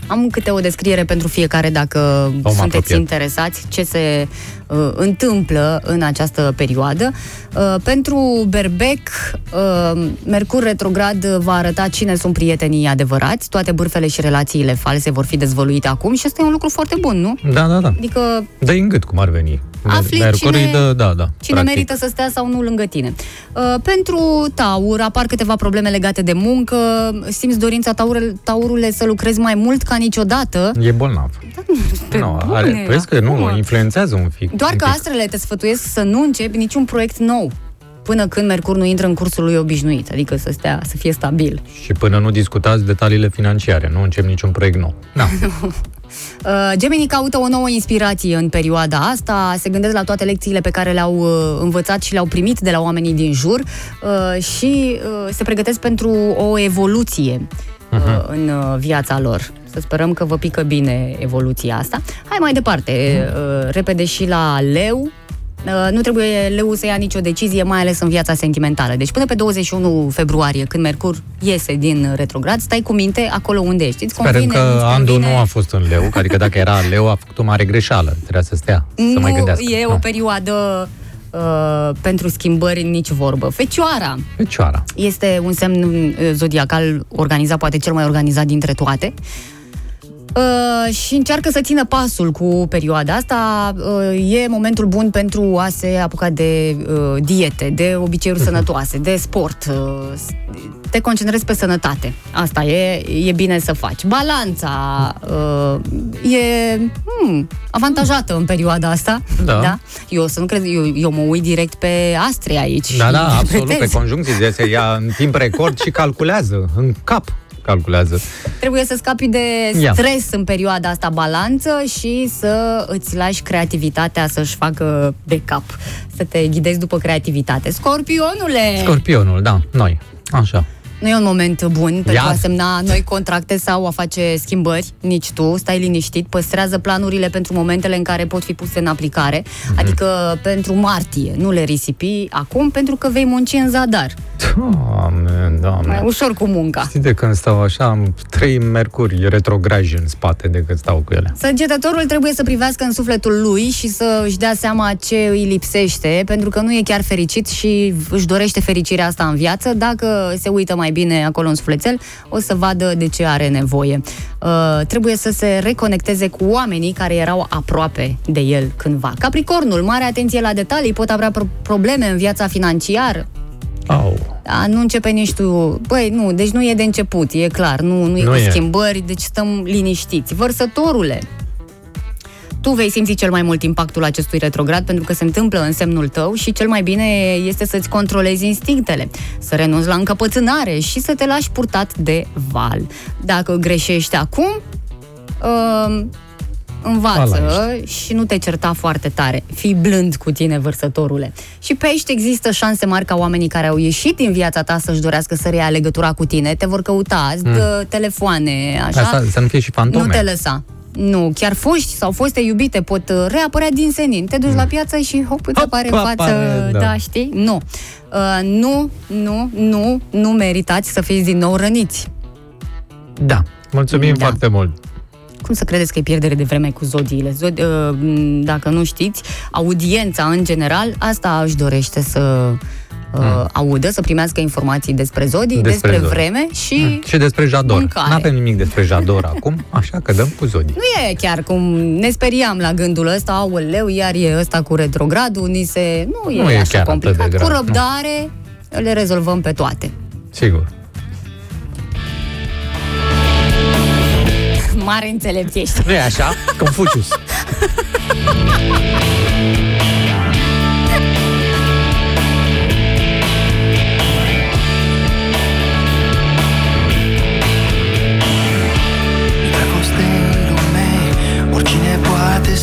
am câte o descriere pentru fiecare dacă Om sunteți apropiat. interesați ce se uh, întâmplă în această perioadă. Uh, pentru Berbec, uh, Mercur retrograd va arăta cine sunt prietenii adevărați, toate bârfele și relațiile false vor fi dezvăluite acum și asta e un lucru foarte bun, nu? Da, da, da. Adică dă în gât cum ar veni. Afli Mercurii cine- dă, da, da. Cine practic. merită să stea sau nu lângă tine. Uh, pentru Taur apar câteva probleme legate de muncă, simți dorința Taurul, Taurule să lucrezi mai mult ca niciodată. E bolnav. Pe nu, bune, are, vezi că nu, acum. influențează un pic. Doar un că pic. astrele te sfătuiesc să nu începi niciun proiect nou până când Mercur nu intră în cursul lui obișnuit, adică să stea, să fie stabil. Și până nu discutați detaliile financiare, nu încep niciun proiect nou. Da. [LAUGHS] Uh, Gemenii caută o nouă inspirație în perioada asta, se gândesc la toate lecțiile pe care le-au uh, învățat și le-au primit de la oamenii din jur uh, și uh, se pregătesc pentru o evoluție uh, în uh, viața lor. Să sperăm că vă pică bine evoluția asta. Hai mai departe, uh, repede și la leu. Uh, Nu trebuie leu să ia nicio decizie, mai ales în viața sentimentală. Deci până pe 21 februarie, când Mercur iese din retrograd, stai cu minte acolo unde ești. Îți Sperăm convine, că nu-ți Andu convine? nu a fost în leu, adică dacă era [LAUGHS] leu, a făcut o mare greșeală. Trebuia să stea, să mai nu gândească. e Nu. o perioadă uh, pentru schimbări nici vorbă. Fecioara Fecioara. este un semn uh, zodiacal organizat, poate cel mai organizat dintre toate. Uh, și încearcă să țină pasul cu perioada asta. Uh, e momentul bun pentru a se apuca de uh, diete, de obiceiuri sănătoase, de sport. Uh, s- te concentrezi pe sănătate. Asta e, e bine să faci. Balanța uh, e hmm, avantajată în perioada asta. Da. Eu să nu cred, eu, eu mă uit direct pe astre aici. Da, și da, absolut, pe interpretez. conjuncții. De se ia în timp record și calculează, în cap calculează. Trebuie să scapi de Ia. stres în perioada asta, balanță și să îți lași creativitatea să-și facă backup, să te ghidezi după creativitate. Scorpionule! Scorpionul, da, noi. Așa. Nu e un moment bun pentru Ia. a semna noi contracte sau a face schimbări, nici tu, stai liniștit, păstrează planurile pentru momentele în care pot fi puse în aplicare, Mhm. adică pentru martie, nu le risipi acum pentru că vei munci în zadar. Doamne, doamne. Mai ușor cu munca. Știi de când stau așa, am trei mercuri retrograji în spate de când stau cu ele. Săgetătorul trebuie să privească în sufletul lui și să își dea seama ce îi lipsește, pentru că nu e chiar fericit și își dorește fericirea asta în viață. Dacă se uită mai bine acolo în sufletel, o să vadă de ce are nevoie. Uh, trebuie să se reconecteze cu oamenii care erau aproape de el cândva. Capricornul, mare atenție la detalii, pot avea pro- probleme în viața financiară, Au. da, nu începe nici tu. Băi, nu, deci nu e de început, e clar. Nu, nu e Nu cu e. schimbări, deci stăm liniștiți. Vărsătorule, tu vei simți cel mai mult impactul acestui retrograd pentru că se întâmplă în semnul tău și cel mai bine este să-ți controlezi instinctele, să renunți la încăpățânare și să te lași purtat de val. Dacă greșești acum, uh, învață Vala și nu te certa foarte tare. Fii blând cu tine, vărsătorule. Și pe aici există șanse mari ca oamenii care au ieșit din viața ta să-și dorească să reia legătura cu tine, te vor căuta, îți dă telefoane, așa. Asta, să nu fie și fantome. Nu te lăsa. Nu, chiar foști sau foste iubite pot uh, reapărea din senin. Te duci la piață și hop, îți Hop, apare în față, apare, da. da. știi? Nu. Uh, nu, nu, nu, nu meritați să fiți din nou răniți. Da. Mulțumim Da. foarte mult. Cum să credeți că e pierdere de vreme cu zodiile? Zodi, uh, m, dacă nu știți, audiența în general, asta își dorește să uh, audă, să primească informații despre zodii, despre, zodii. vreme și Mm. Și despre Jador. Mâncare. Nu avem nimic despre Jador [LAUGHS] acum, așa că dăm cu zodii. Nu e chiar cum ne speriam la gândul ăsta, aoleu, iar e ăsta cu retrogradul, ni se... Nu e, Nu e așa chiar atât de complicat. grav, cu nu. răbdare le rezolvăm pe toate. Sigur. Mare înțelept ești. Nu e așa? Confucius. [LAUGHS]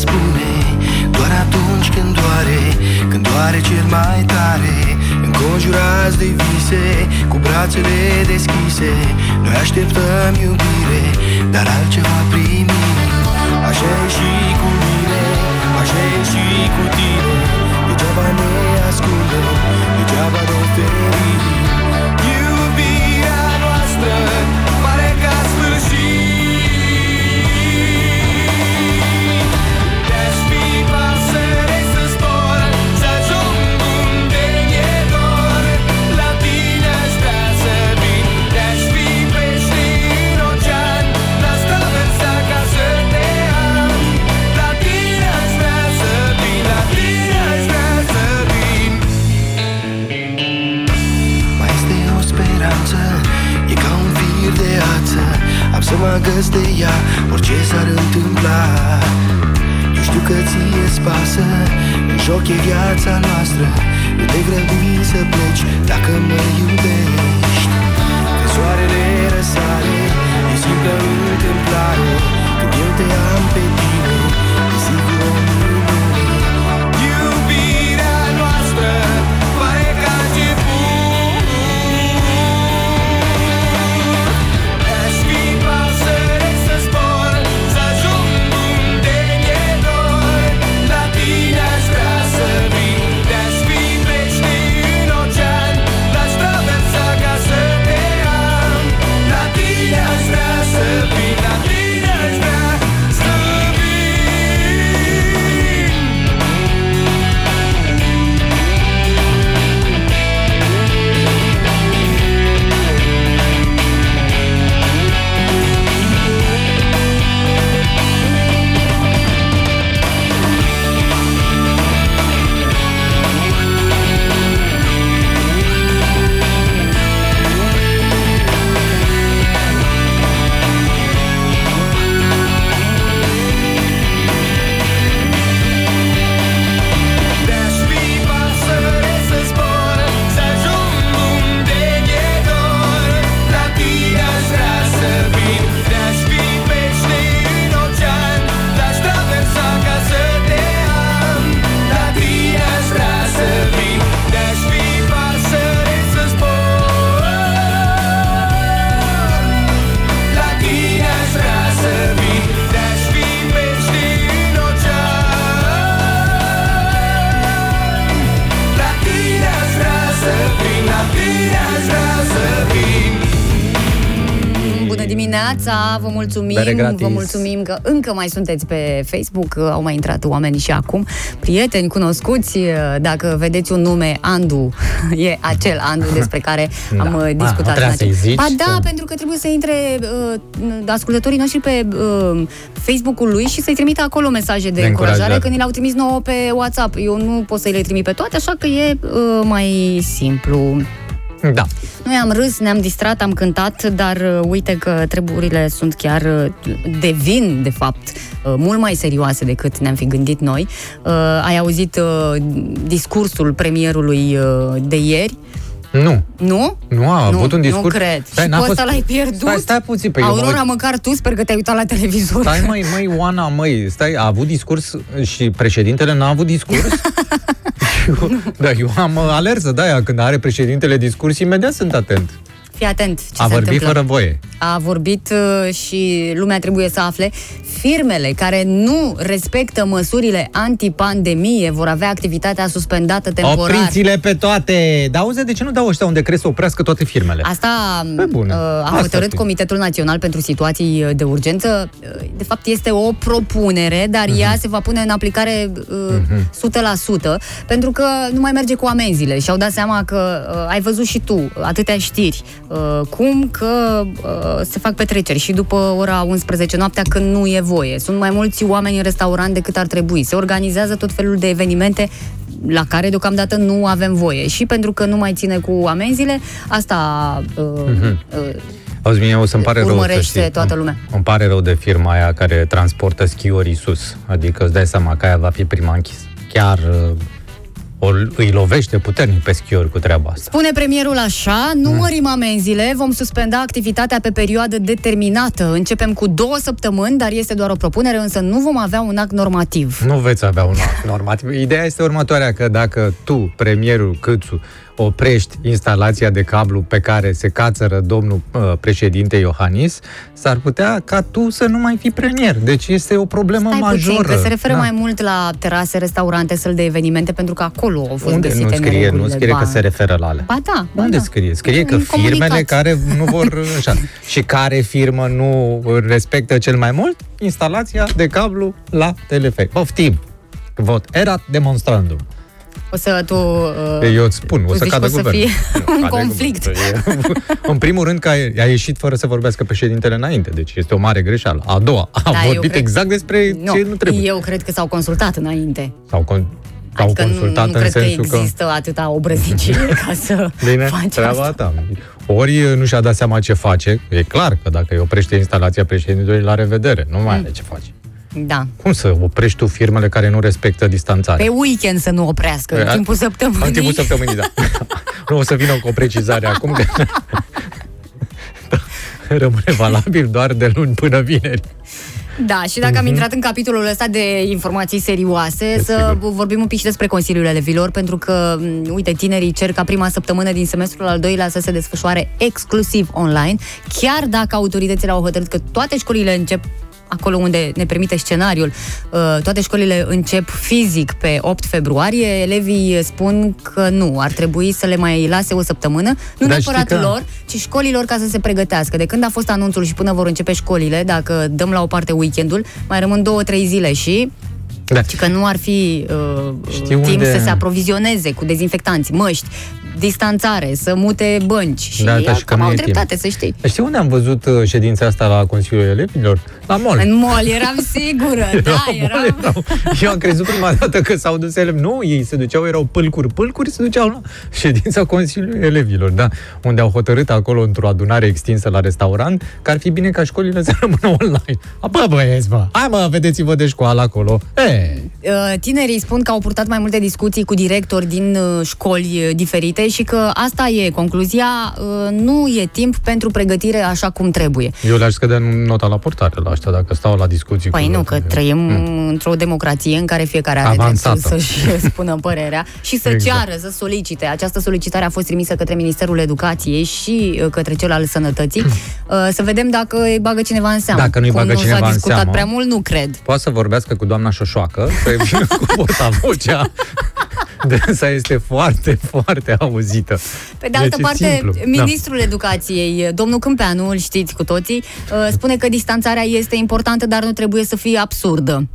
spune Doar atunci când doare Când doare cel mai tare. Înconjurați de vise Cu brațele deschise. Noi așteptăm iubire Dar altceva primim. Așa e și cu mine Așa e și cu tine. Degeaba ne să mă agăs de ea Orice s-ar întâmpla. Eu știu că ție-ți pasă În joc e viața noastră. Nu te grăbi să pleci Dacă mă iubești. Când soarele răsare E simplă întâmplare. Când eu te am pe tine E sigur o dimineața, vă mulțumim, Bere gratis. vă mulțumim că încă mai sunteți pe Facebook, au mai intrat oameni și acum, prieteni cunoscuți, dacă vedeți un nume, Andu, [LAUGHS] e acel Andu despre care [LAUGHS] Da. am uh, Ah, discutat. nu trebuia în să-i acel- zici Ba da, că- pentru că trebuie să intre uh, ascultătorii noștri pe uh, Facebook-ul lui și să-i trimită acolo mesaje de, De încurajare, încurajare. când ni le-au trimis nouă pe WhatsApp. Eu nu pot să-i le trimit pe toate, așa că e uh, mai simplu. Da. Noi am râs, ne-am distrat, am cântat, dar uh, uite că treburile sunt chiar, uh, devin, de fapt, uh, mult mai serioase decât ne-am fi gândit noi. Uh, ai auzit uh, discursul premierului uh, de ieri? Nu. Nu? Nu a nu, avut un discurs. Nu cred. Stai, și n-a pe fost... ăsta l-ai pierdut? Stai, stai puțin. Păi eu mă Aurora, uit- măcar tu sper că te-ai uitat la televizor. Stai, măi, măi, Oana, măi, stai, a avut discurs și președintele n-a avut discurs? eu, [LAUGHS] [LAUGHS] da, eu am uh, alertă de aia, când are președintele discurs, imediat sunt atent. Fii Fii atent ce A se vorbit întâmplă. fără voie. A vorbit uh, și lumea trebuie să afle. Firmele care nu respectă măsurile antipandemie vor avea activitatea suspendată temporar. Opriți-le pe toate! Dar auzi, de ce nu dau ăștia un decret să oprească toate firmele? Asta Pe bune. uh, a Asta hotărât fi. Comitetul Național pentru Situații de Urgență. Uh, De fapt, este o propunere, dar Mhm. ea se va pune în aplicare uh, 100%, pentru că nu mai merge cu amenziile. Și-au dat seama că uh, ai văzut și tu atâtea știri, uh, cum că uh, se fac petreceri și după ora 11 noaptea când nu e voie. Sunt mai mulți oameni în restaurant decât ar trebui. Se organizează tot felul de evenimente la care deocamdată nu avem voie. Și pentru că nu mai ține cu amenziile, asta uh, Mhm. uh, Auzi, mie o să-mi pare rău, să urmărește știi. toată lumea. Îmi pare rău de firma aia care transportă schiorii sus. Adică îți dai seama că aia va fi prima închis. Chiar uh, o, îi lovește puternic pe schiori cu treaba asta. Spune premierul așa, nu Mm. mărim amenziile, vom suspenda activitatea pe perioadă determinată. Începem cu două săptămâni, dar este doar o propunere, însă nu vom avea un act normativ. Nu veți avea un act normativ. Ideea este următoarea, că dacă tu, premierul Câțu, oprești instalația de cablu pe care se cațără domnul uh, președinte Iohannis, s-ar putea ca tu să nu mai fii premier. Deci este o problemă Stai majoră. puțin, că se referă Da. mai mult la terase, restaurante, săli de evenimente, pentru că acolo au fost Unde găsite nu scrie, nu neregulile. scrie că Ba- se referă la alea. Ba da, ba Unde da. scrie? Scrie că În firmele comunicat. care nu vor [LAUGHS] așa. Și care firmă nu respectă cel mai mult? Instalația de cablu la telefon. Poftim! Vot erat demonstrandum. O să tu... Uh, Eu îți spun, o tu să zici cadă că o să guvernul. fie Nu, [LAUGHS] un cade conflict. guvernul. E- În primul rând că a, a ieșit fără să vorbească președintele înainte, deci este o mare greșeală. A doua, a Da, eu vorbit cred- exact despre nu, ce nu trebuie. Eu cred că s-au consultat înainte. S-au, con- s-au Adică nu, consultat nu în cred că sensul că... există atâta obrăznicie ca să [LAUGHS] Bine, faci treaba asta. ta. Ori nu și-a dat seama ce face, e clar că dacă îi oprește instalația președintelui, la revedere, nu mai Mm. are ce face. Da. Cum să oprești tu firmele care nu respectă distanțarea? Pe weekend să nu oprească, în Păi, timpul săptămânii. În timpul săptămânii, da. [LAUGHS] nu o să vină cu o precizare acum că [LAUGHS] rămâne valabil doar de luni până vineri. Da, și dacă am intrat în capitolul ăsta de informații serioase, să vorbim un pic și despre Consiliul Elevilor, pentru că, m, uite, tinerii cer ca prima săptămână din semestrul al doilea să se desfășoare exclusiv online, chiar dacă autoritățile au hotărât că toate școlile încep acolo unde ne permite scenariul, uh, toate școlile încep fizic pe 8 februarie, elevii spun că nu, ar trebui să le mai lase o săptămână, nu Dar neapărat știi că- lor, ci școlilor ca să se pregătească. De când a fost anunțul și până vor începe școlile, dacă dăm la o parte weekendul, mai rămân două-trei zile și Da. și că nu ar fi uh, Știi timp unde- să se aprovizioneze cu dezinfectanți, măști, distanțare, să mute bănci. Și Da, da, da, și că cam nu au e dreptate, timp. să știi. Știi unde am văzut uh, ședința asta la Consiliul Elevilor? La mall. În mall, eram sigură, [LAUGHS] da, La mall eram... erau. Eu am crezut prima [LAUGHS] dată că s-au dus elevi. Nu, ei se duceau, erau pâlcuri, pâlcuri, se duceau la ședința Consiliului Elevilor, da, unde au hotărât acolo într-o adunare extinsă la restaurant că ar fi bine ca școlile să [LAUGHS] rămână online. A, Bă, băieți, mă, hai mă, vedeți-vă de școală acolo. E, Uh, Tinerii spun că au purtat mai multe discuții cu directori din uh, școli uh, diferite și că asta e concluzia, uh, nu e timp pentru pregătire așa cum trebuie. eu le-aș scădea nota la portare la ăștia dacă stau la discuții Păi cu nu, că trăim într-o democrație în care fiecare are Avansată. dreptul să-și [LAUGHS] spună părerea și să Exact. ceară, să solicite. Această solicitare a fost trimisă către Ministerul Educației și uh, către cel al Sănătății. Uh, Să vedem dacă îi bagă cineva în seamă. Dacă nu-i Cum bagă nu cineva s-a în discutat seamă. prea mult, nu cred. Poate să vorbească cu doamna Șoșoacă, să vină cu portavocea. Dânsa este foarte, foarte auzită. Pe de altă Deci e parte, simplu. Da. ministrul educației, domnul Câmpeanu, îl știți cu toții, uh, spune că distanțarea este importantă, dar nu trebuie să fie absurdă.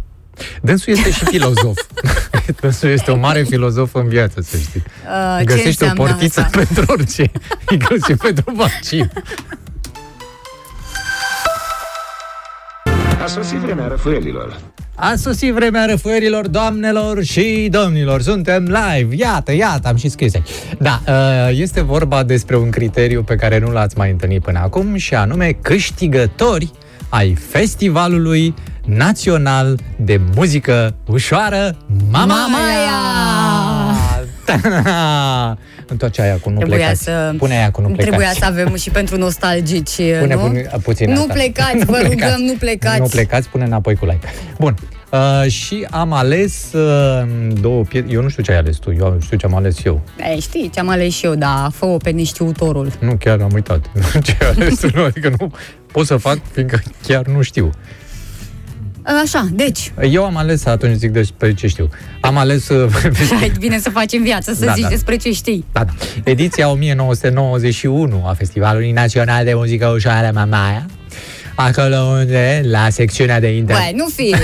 Dânsul este și filozof. [LAUGHS] Dânsul este o mare filozof în viață, să știi. Uh, ce Găsește o înseamnă portiță asta? pentru orice, inclusiv pentru vaccin. A sosit vremea răfuielilor. A sosit vremea răfuierilor, doamnelor și domnilor. Suntem live. Iată, iată, am și scris aici. Da, uh, este vorba despre un criteriu pe care nu l-ați mai întâlnit până acum și anume câștigători ai Festivalului Național de Muzică Ușoară Mamaia! Mamaia! [LAUGHS] Întoarce aia cu nu Trebuia plecați. să- Pune aia cu nu plecați. Trebuia să avem și pentru nostalgici, [LAUGHS] Pune nu? pu- puțin nu asta. plecați, [LAUGHS] vă rugăm, nu plecați. Nu plecați, pune înapoi cu like. Bun. Uh, și am ales uh, două piese. Eu nu știu ce ai ales tu, eu știu ce am ales eu. E, știi ce am ales și eu, dar fă-o pe neștiutorul. Nu, chiar am uitat. ce ai ales tu, nu, adică nu pot să fac, fiindcă chiar nu știu. Așa, deci, Eu am ales, atunci zic despre ce știu. Am ales uh, [LAUGHS] hai, bine să facem viață, să Da, zici da. despre ce știi. Da, da. Ediția 1991 a Festivalului Național de Muzică Ușoară Mamaia, acolo unde, la secțiunea de inter... Băi, nu fi...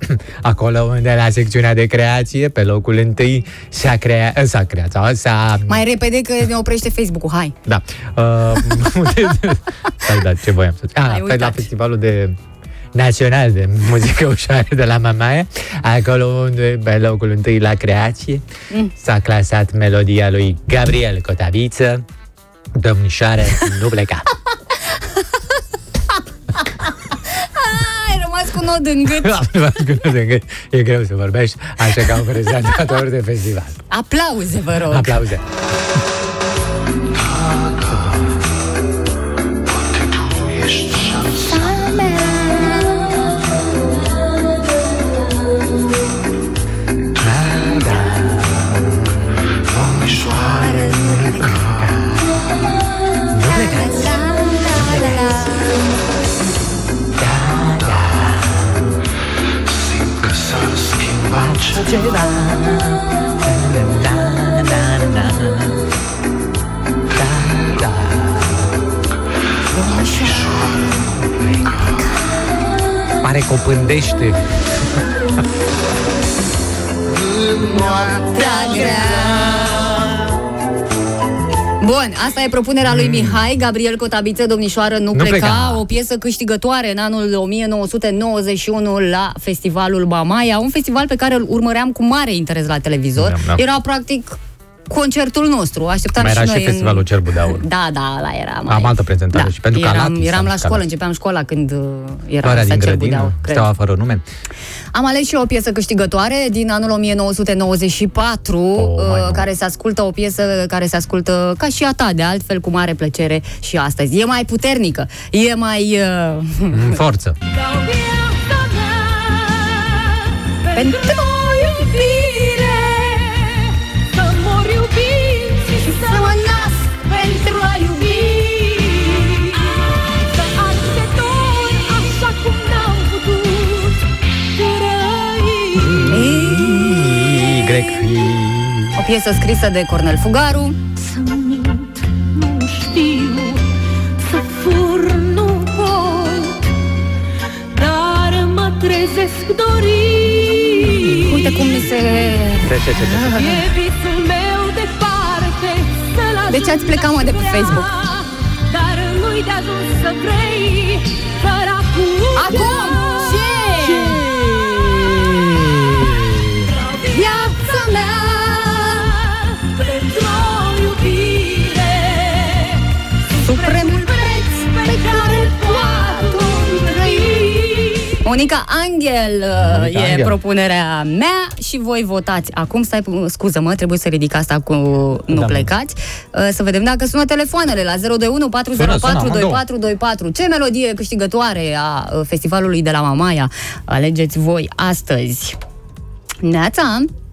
[COUGHS] Acolo unde, la secțiunea de creație, pe locul întâi, s-a creat... S-a creat, sau s-a... Mai repede că ne oprește Facebook-ul, hai. Da. Uh, [LAUGHS] unde- [LAUGHS] Stai, da, ce voiam să zic? Ai Ah, pe la uitat. festivalul de național de muzică [LAUGHS] ușoară de la Mamaia, acolo unde, pe locul întâi la creație, Mm. s-a clasat melodia lui Gabriel Cotaviță, Domnișoare, nu pleca. [LAUGHS] Ai rămas cu [LAUGHS] nod în gât. e greu să vorbești, așa ca un prezentator de festival. Aplauze, vă rog. Aplauze. Pare că o pândește. Prea grea. Bun, asta e propunerea lui Mihai, Gabriel Cotabiță, domnișoară, nu, Nu pleca, pleca. o piesă câștigătoare în anul 1991 la Festivalul Bamaia, un festival pe care îl urmăream cu mare interes la televizor. Da, da. Era practic concertul nostru, așteptam Mai și era noi și festivalul Cerbul de Aur. Da, da, la era mai... Am altă prezentare și pentru eram, Calatis eram am la și școală, Calatis. începeam școala când uh, era Floarea asta din Cerbul de Aur, grădină, cred. steaua fără nume. Am ales și eu o piesă câștigătoare din anul 1994, Oh, mai uh, nou. care se ascultă, o piesă care se ascultă ca și a ta, de altfel, cu mare plăcere și astăzi. E mai puternică, e mai... Uh, În forță. [LAUGHS] pentru piesă scrisă de Cornel Fugaru. Să mint, nu știu Să fur, nu pot Dar mă trezesc dorit Uite cum mi se... Ce, ce, ce, ce? E visul meu departe Să-l De ce ați plecat, mă, de pe ajung Facebook? vrea, Dar nu-i de ajuns să vrei Fără acum Acum! Monica Angel uh, Monica e Angel. propunerea mea și voi votați. Acum, stai, scuză-mă, trebuie să ridic asta cu nu Da. plecați. Uh, Să vedem dacă sună telefoanele la 021 404 Sună, sună, 2424. Ce melodie câștigătoare a uh, festivalului de la Mamaia alegeți voi astăzi? Neața?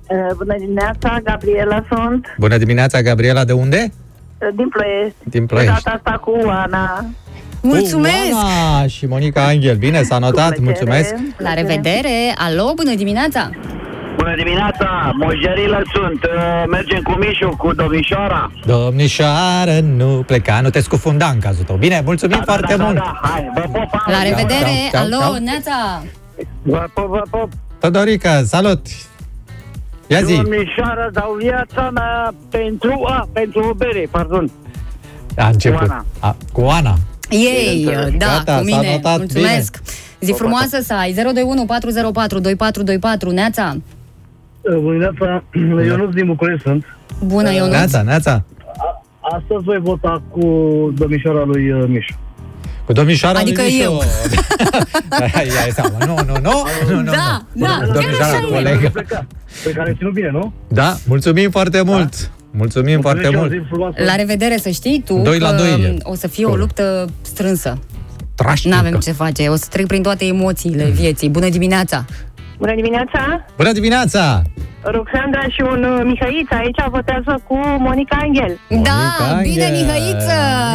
Uh, Bună dimineața, Gabriela sunt, Bună dimineața, Gabriela, de unde? uh, din Ploiești. Din De Ploiești. data asta cu Ana. Mulțumesc! Oana și Monica Angel. Bine, s-a notat, Cu plăcere. mulțumesc. La revedere! Alo, bună dimineața! Bună dimineața, Mojerilă sunt, uh, mergem cu Mișu, cu domnișoara. Domnișoară, nu pleca, nu te scufunda în cazul tău. Bine, mulțumim foarte da, mult. Da, da, hai, vă pop, La revedere! ceau, Alo, ceau. Neața! Vă pop, vă pop. Todorica, salut! Ia zi! Domnișoara, dau viața mea pentru, a, pentru o bere, pardon. A început. Cu Ana. A, cu Ana. Ei, Bineînțeles. da, Gata, cu s-a mine. notat, Mulțumesc. Zi frumoasă să ai. 021 404 2424. Neața. Bună dimineața, Ionuț din București sunt. Bună, Ionuț. Neața, neața. Astăzi voi vota cu domnișoara lui uh, Mișu. Cu domnișoara Adică lui Mișu. eu. [LAUGHS] Hai, ia seama. Nu, nu, nu. nu, nu, Da, nu. da, chiar Domnișoara așa e. colegă. Pe care ținut bine, nu? Da, mulțumim foarte mult. Mulțumim foarte mult. La revedere, să știi tu Doi la că doi e. o să fie o luptă strânsă. Trașnică. N-avem ce face. O să trec prin toate emoțiile vieții. Bună dimineața! Bună dimineața! Bună dimineața! Roxandra și un uh, Mihăiță aici votează cu Monica Angel. Da, bine, Mihăiță!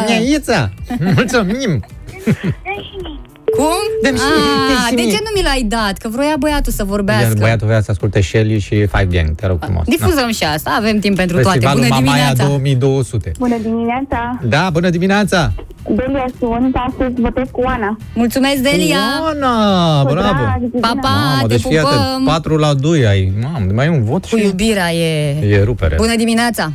Mihăiță! [LAUGHS] Mulțumim! [LAUGHS] Cum? Dă-mi și- Ah, dă-mi de și ce mie. nu mi l-ai dat? Că vroia băiatul să Iar vorbească. băiatul vrea să asculte Shelly și Five Gang, te rog frumos. Difuzăm și asta, avem timp pentru Da. toate. Festivalul Bună Mamaia dimineața! 2200. Bună dimineața! Da, bună dimineața! Delia sunt, astăzi votez cu Ana. Mulțumesc, Delia! Ana, bravo! Pa, pa, Mamă, te deci fii atent, pupăm! 4 la 2 ai. Mamă, mai e un vot Cu și iubirea e... e rupere. Bună dimineața!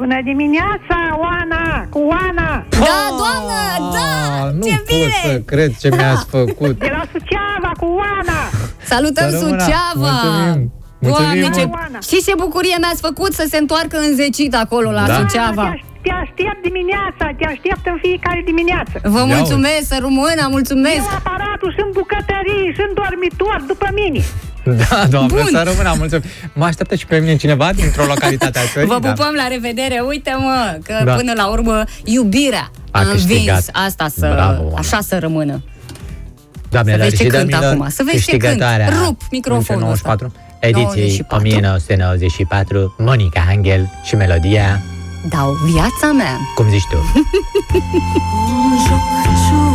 Bună dimineața, Oana! Cu Oana! Da, doamnă, da! Ah, nu Ce pot bine! să cred ce mi-ați [LAUGHS] făcut. De la Suceava, cu Oana! Salutăm Să rămână. Suceava! Mulțumim. Doamne, Mulțumim ce... mult. Știți ce bucurie mi-ați făcut să se întoarcă înzecit acolo la Da. Suceava? Te aștept dimineața, te aștept în fiecare dimineață. Vă Ia mulțumesc, să rămână, mulțumesc! Eu aparatul, sunt bucătării, sunt dormitor după mine. Da, doamne, Bun. să rămână, mulțumim. Mă așteaptă și pe mine cineva dintr-o localitate a țării? Vă Da. pupăm, la revedere! Uite, mă, că Da. până la urmă iubirea A a câștigat. învins asta să, Bravo, Oana. așa să rămână. Doamnelor Să vezi ce și cânt domnilor, acum, să vezi ce cânt. câștigătoarea Rup microfonul 1994, ăsta. ediției 94. 1994, Monica Angel și melodia, Dau viața mea. cum zici tu? [LAUGHS]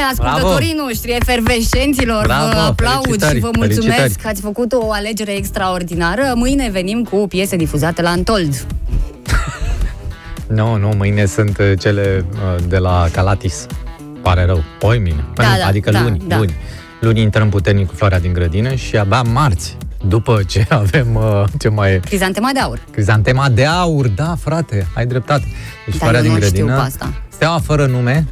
Bine, bine, ascultătorii noștri, efervescenților, Bravo, vă aplaud felicitări, și vă mulțumesc felicitări. că ați făcut o alegere extraordinară. Mâine venim cu piese difuzate la Antold. [LAUGHS] Nu, nu, mâine sunt uh, cele uh, de la Calatis. Pare rău. Oi mine. Da, da, adică da, luni, da. luni. Luni intrăm puternic cu floarea din grădină și abia marți, după ce [LAUGHS] avem, uh, ce mai e, Crizantema de aur. Crizantema de aur, da, frate, ai dreptate. Deci Dar floarea eu din nu știu grădină, pe asta. steaua fără nume,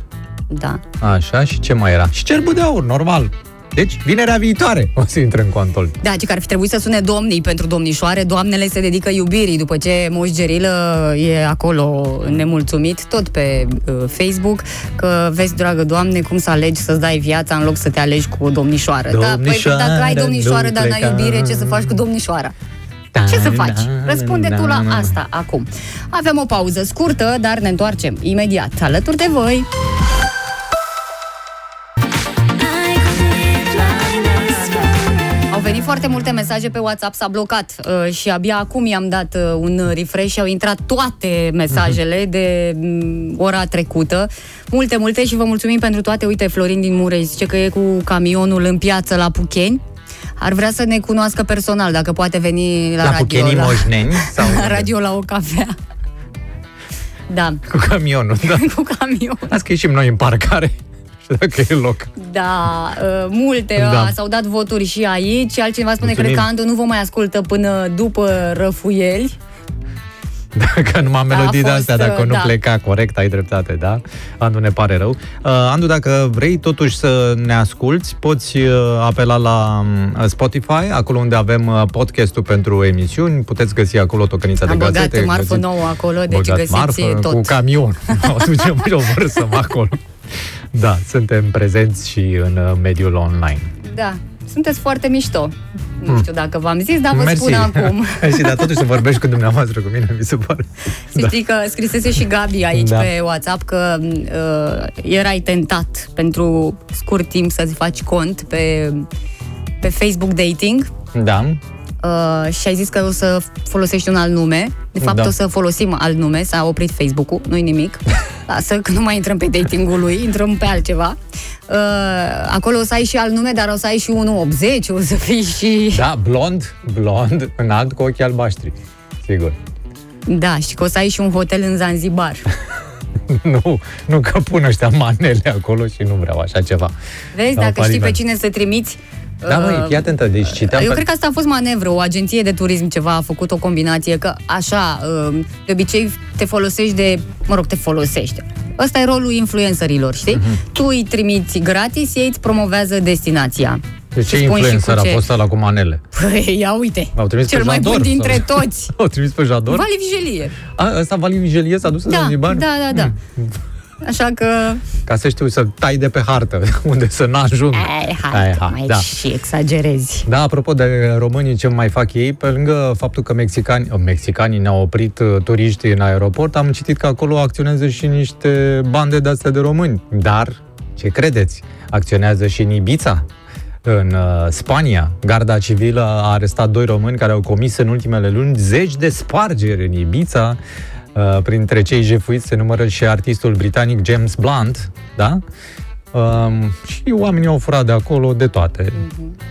Da. așa, și ce mai era? Și cerbul de aur, normal. Deci, vinerea viitoare o să intre în control. Da, ci că ar fi trebuit să sune domnii pentru domnișoare. Doamnele se dedică iubirii după ce Moș Gerilă e acolo nemulțumit, tot pe uh, Facebook, că vezi, dragă doamne, cum să alegi să-ți dai viața în loc să te alegi cu o domnișoară. da, păi Domnișoară, dacă ai domnișoară, nu dar n-ai pleca. iubire, ce să faci cu domnișoara? Ce să faci? Răspunde tu la asta acum. Avem o pauză scurtă, dar ne întoarcem imediat alături de voi. Venit foarte multe mesaje pe WhatsApp, s-a blocat uh, și abia acum i-am dat uh, un refresh și au intrat toate mesajele de mm, ora trecută. Multe, multe și vă mulțumim pentru toate. Uite, Florin din Mureș zice că e cu camionul în piață la Pucheni. Ar vrea să ne cunoască personal, dacă poate veni la, La radio. Puchenii Moșneni sau [LAUGHS] la radio la o cafea. [LAUGHS] Da, cu camionul, da. [LAUGHS] cu camion. Las că ieșim noi în parcare. Și [LAUGHS] dacă e loc. Da, uh, multe Da. da. s-au dat voturi și aici. Altcineva spune, Mulțumim. cred că Andu nu vă mai ascultă până după răfuieli. Dacă numai melodii de fost, astea, dacă nu da. pleca corect, ai dreptate, da? Andu, ne pare rău. Uh, Andu, dacă vrei totuși să ne asculți, poți uh, apela la uh, Spotify, acolo unde avem uh, podcastul pentru emisiuni, puteți găsi acolo tocănița de Am băgat gazete. marfă găsiți- nouă acolo, deci băgat găsiți marfă tot. cu camion. [LAUGHS] o ducem și o vărsăm acolo. Da, suntem prezenți și în uh, mediul online. Da, sunteți foarte mișto. Nu Hmm. știu dacă v-am zis, dar vă Mersi. spun acum. [LAUGHS] și dar totuși să vorbești cu dumneavoastră, cu mine, mi se pare. Să știi că scrisese și Gabi aici Da. pe WhatsApp că uh, erai tentat pentru scurt timp să-ți faci cont pe, pe Facebook Dating Da. Uh, și ai zis că o să folosești un alt nume. De fapt, Da. o să folosim alt nume, s-a oprit Facebook-ul, nu-i nimic. [LAUGHS] Lasă că nu mai intrăm pe datingul lui, intrăm pe altceva. Uh, acolo o să ai și alt nume, dar o să ai și 1,80, o să fii și... Da, blond, blond, înalt cu ochii albaștri. Sigur. Da, și că o să ai și un hotel în Zanzibar. [LAUGHS] nu, nu că pun ăștia manele acolo și nu vreau așa ceva. Vezi, Sau dacă știi pe faliment. cine să trimiți... Da, uh, măi, fii atentă, deci citeam... Eu pe- cred că asta a fost manevră, o agenție de turism ceva a făcut o combinație, că așa, uh, de obicei te folosești de, mă rog, te folosești. Ăsta e rolul influencerilor, știi? Mhm. Tu îi trimiți gratis, ei îți promovează destinația. De ce Îți spun și influencer cu a ce- fost ăla cu manele? Păi, ia uite, L-au trimis cel pe mai Jador, bun dintre sau- toți. [LAUGHS] L-au trimis pe Jador? Vali Vigelie. A, ăsta Vali Vigelie s-a dus în Da, Zanzibar? da, da, da. Așa că... Ca să știu să tai de pe hartă [LAUGHS] unde să n-ajung. Ai, hai, Ai, hai, hai, mai da. și exagerezi. Da, apropo de românii, ce mai fac ei, pe lângă faptul că mexicani, oh, mexicanii ne-au oprit uh, turiști în aeroport, am citit că acolo acționează și niște bande de-astea de români. Dar, ce credeți? Acționează și în Ibița, în uh, Spania. Garda civilă a arestat doi români care au comis în ultimele luni zeci de spargeri în Ibița. Uh, printre cei jefuiți se numără și artistul britanic James Blunt, da? Um, și oamenii au furat de acolo de toate.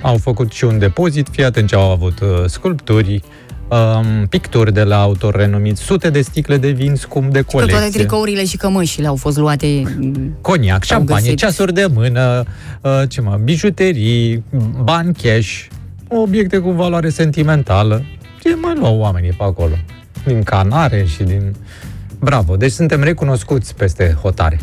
Au făcut și un depozit, fii atent ce au avut uh, sculpturi, um, picturi de la autori renumiți, sute de sticle de vin scump de Că toate colecție. tricourile și cămășile au fost luate... mm, Coniac, S-au șampanie, găsit. ceasuri de mână, uh, ce mă, bijuterii, bani cash, obiecte cu valoare sentimentală. Ce mai luau oamenii pe acolo? Din canare și din... Bravo, deci suntem recunoscuți peste hotare.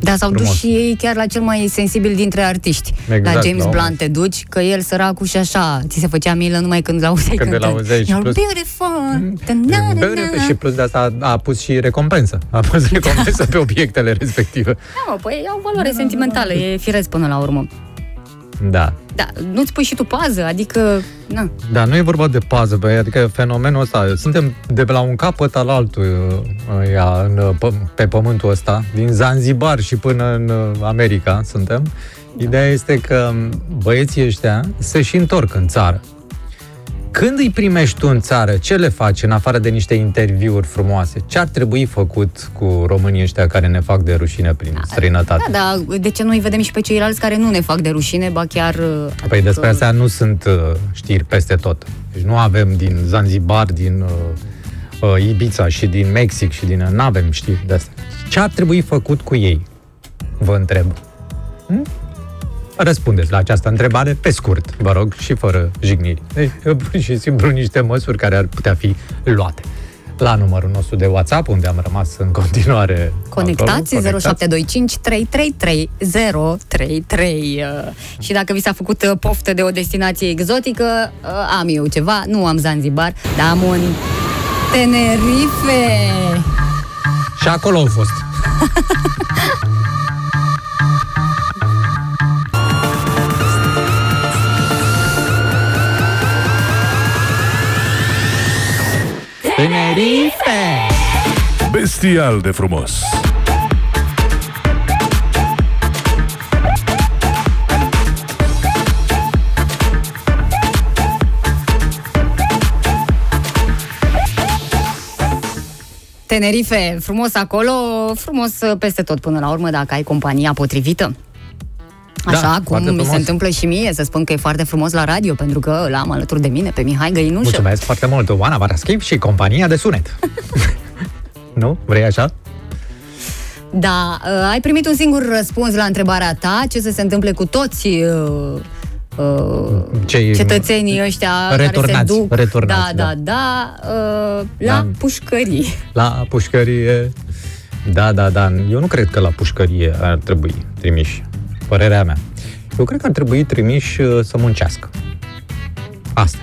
Da, s-au dus Frumos. și ei chiar la cel mai sensibil dintre artiști. Exact, la James la omul. Blunt te duci, că el săracul și așa, ți se făcea milă numai când l-auzeai Când îl cântând. auzeai și You're plus- beautiful. Da-na-na-na. Și plus de asta a, a pus și recompensă. A pus recompensă pe obiectele respective. Da, mă, păi au valoare sentimentală, e firesc până la urmă. Da. Da, nu-ți pui și tu pază, adică, na, Da, nu e vorba de pază, băi, adică fenomenul ăsta, suntem de pe la un capăt al altul uh, ea, în, uh, pă- pe pământul ăsta, din Zanzibar și până în uh, America suntem. Ideea este că băieții ăștia se și întorc în țară. Când îi primești tu în țară, ce le faci în afară de niște interviuri frumoase? Ce ar trebui făcut cu românii ăștia care ne fac de rușine prin străinătate? da, dar de ce nu-i vedem și pe ceilalți care nu ne fac de rușine, ba chiar... uh, Păi despre astea nu sunt uh, știri peste tot. Deci nu avem din Zanzibar, din uh, uh, Ibiza și din Mexic și din... Nu avem știri de astea. Ce ar trebui făcut cu ei? Vă întreb. Hm? Răspundeți la această întrebare pe scurt, vă rog, și fără jigniri. Deci, pur și simplu niște măsuri care ar putea fi luate. La numărul nostru de WhatsApp, unde am rămas în continuare Conectați acolo, 0725 333 033 uh, Și dacă vi s-a făcut uh, poftă de o destinație exotică uh, Am eu ceva, nu am Zanzibar Dar am un Tenerife Și acolo au fost. [LAUGHS] Tenerife! Bestial de frumos! Tenerife, frumos acolo, frumos uh, peste tot până la urmă Dacă ai compania potrivită Așa Da, cum foarte mi se frumos. întâmplă și mie Să spun că e foarte frumos la radio Pentru că îl am alături de mine pe Mihai Găinușă Mulțumesc foarte mult, Oana Varaschiv și compania de sunet. [LAUGHS] nu? Vrei așa? Da, uh, ai primit un singur răspuns la întrebarea ta, ce să se întâmple cu toți uh, uh, Cei cetățenii ăștia care se returnați, duc returnați, da, da. da, da, uh, la Da. pușcării. La pușcărie. Da, da, da. Eu nu cred că la pușcărie ar trebui trimiși. Părerea mea. Eu cred că ar trebui trimiși uh, să muncească. Asta.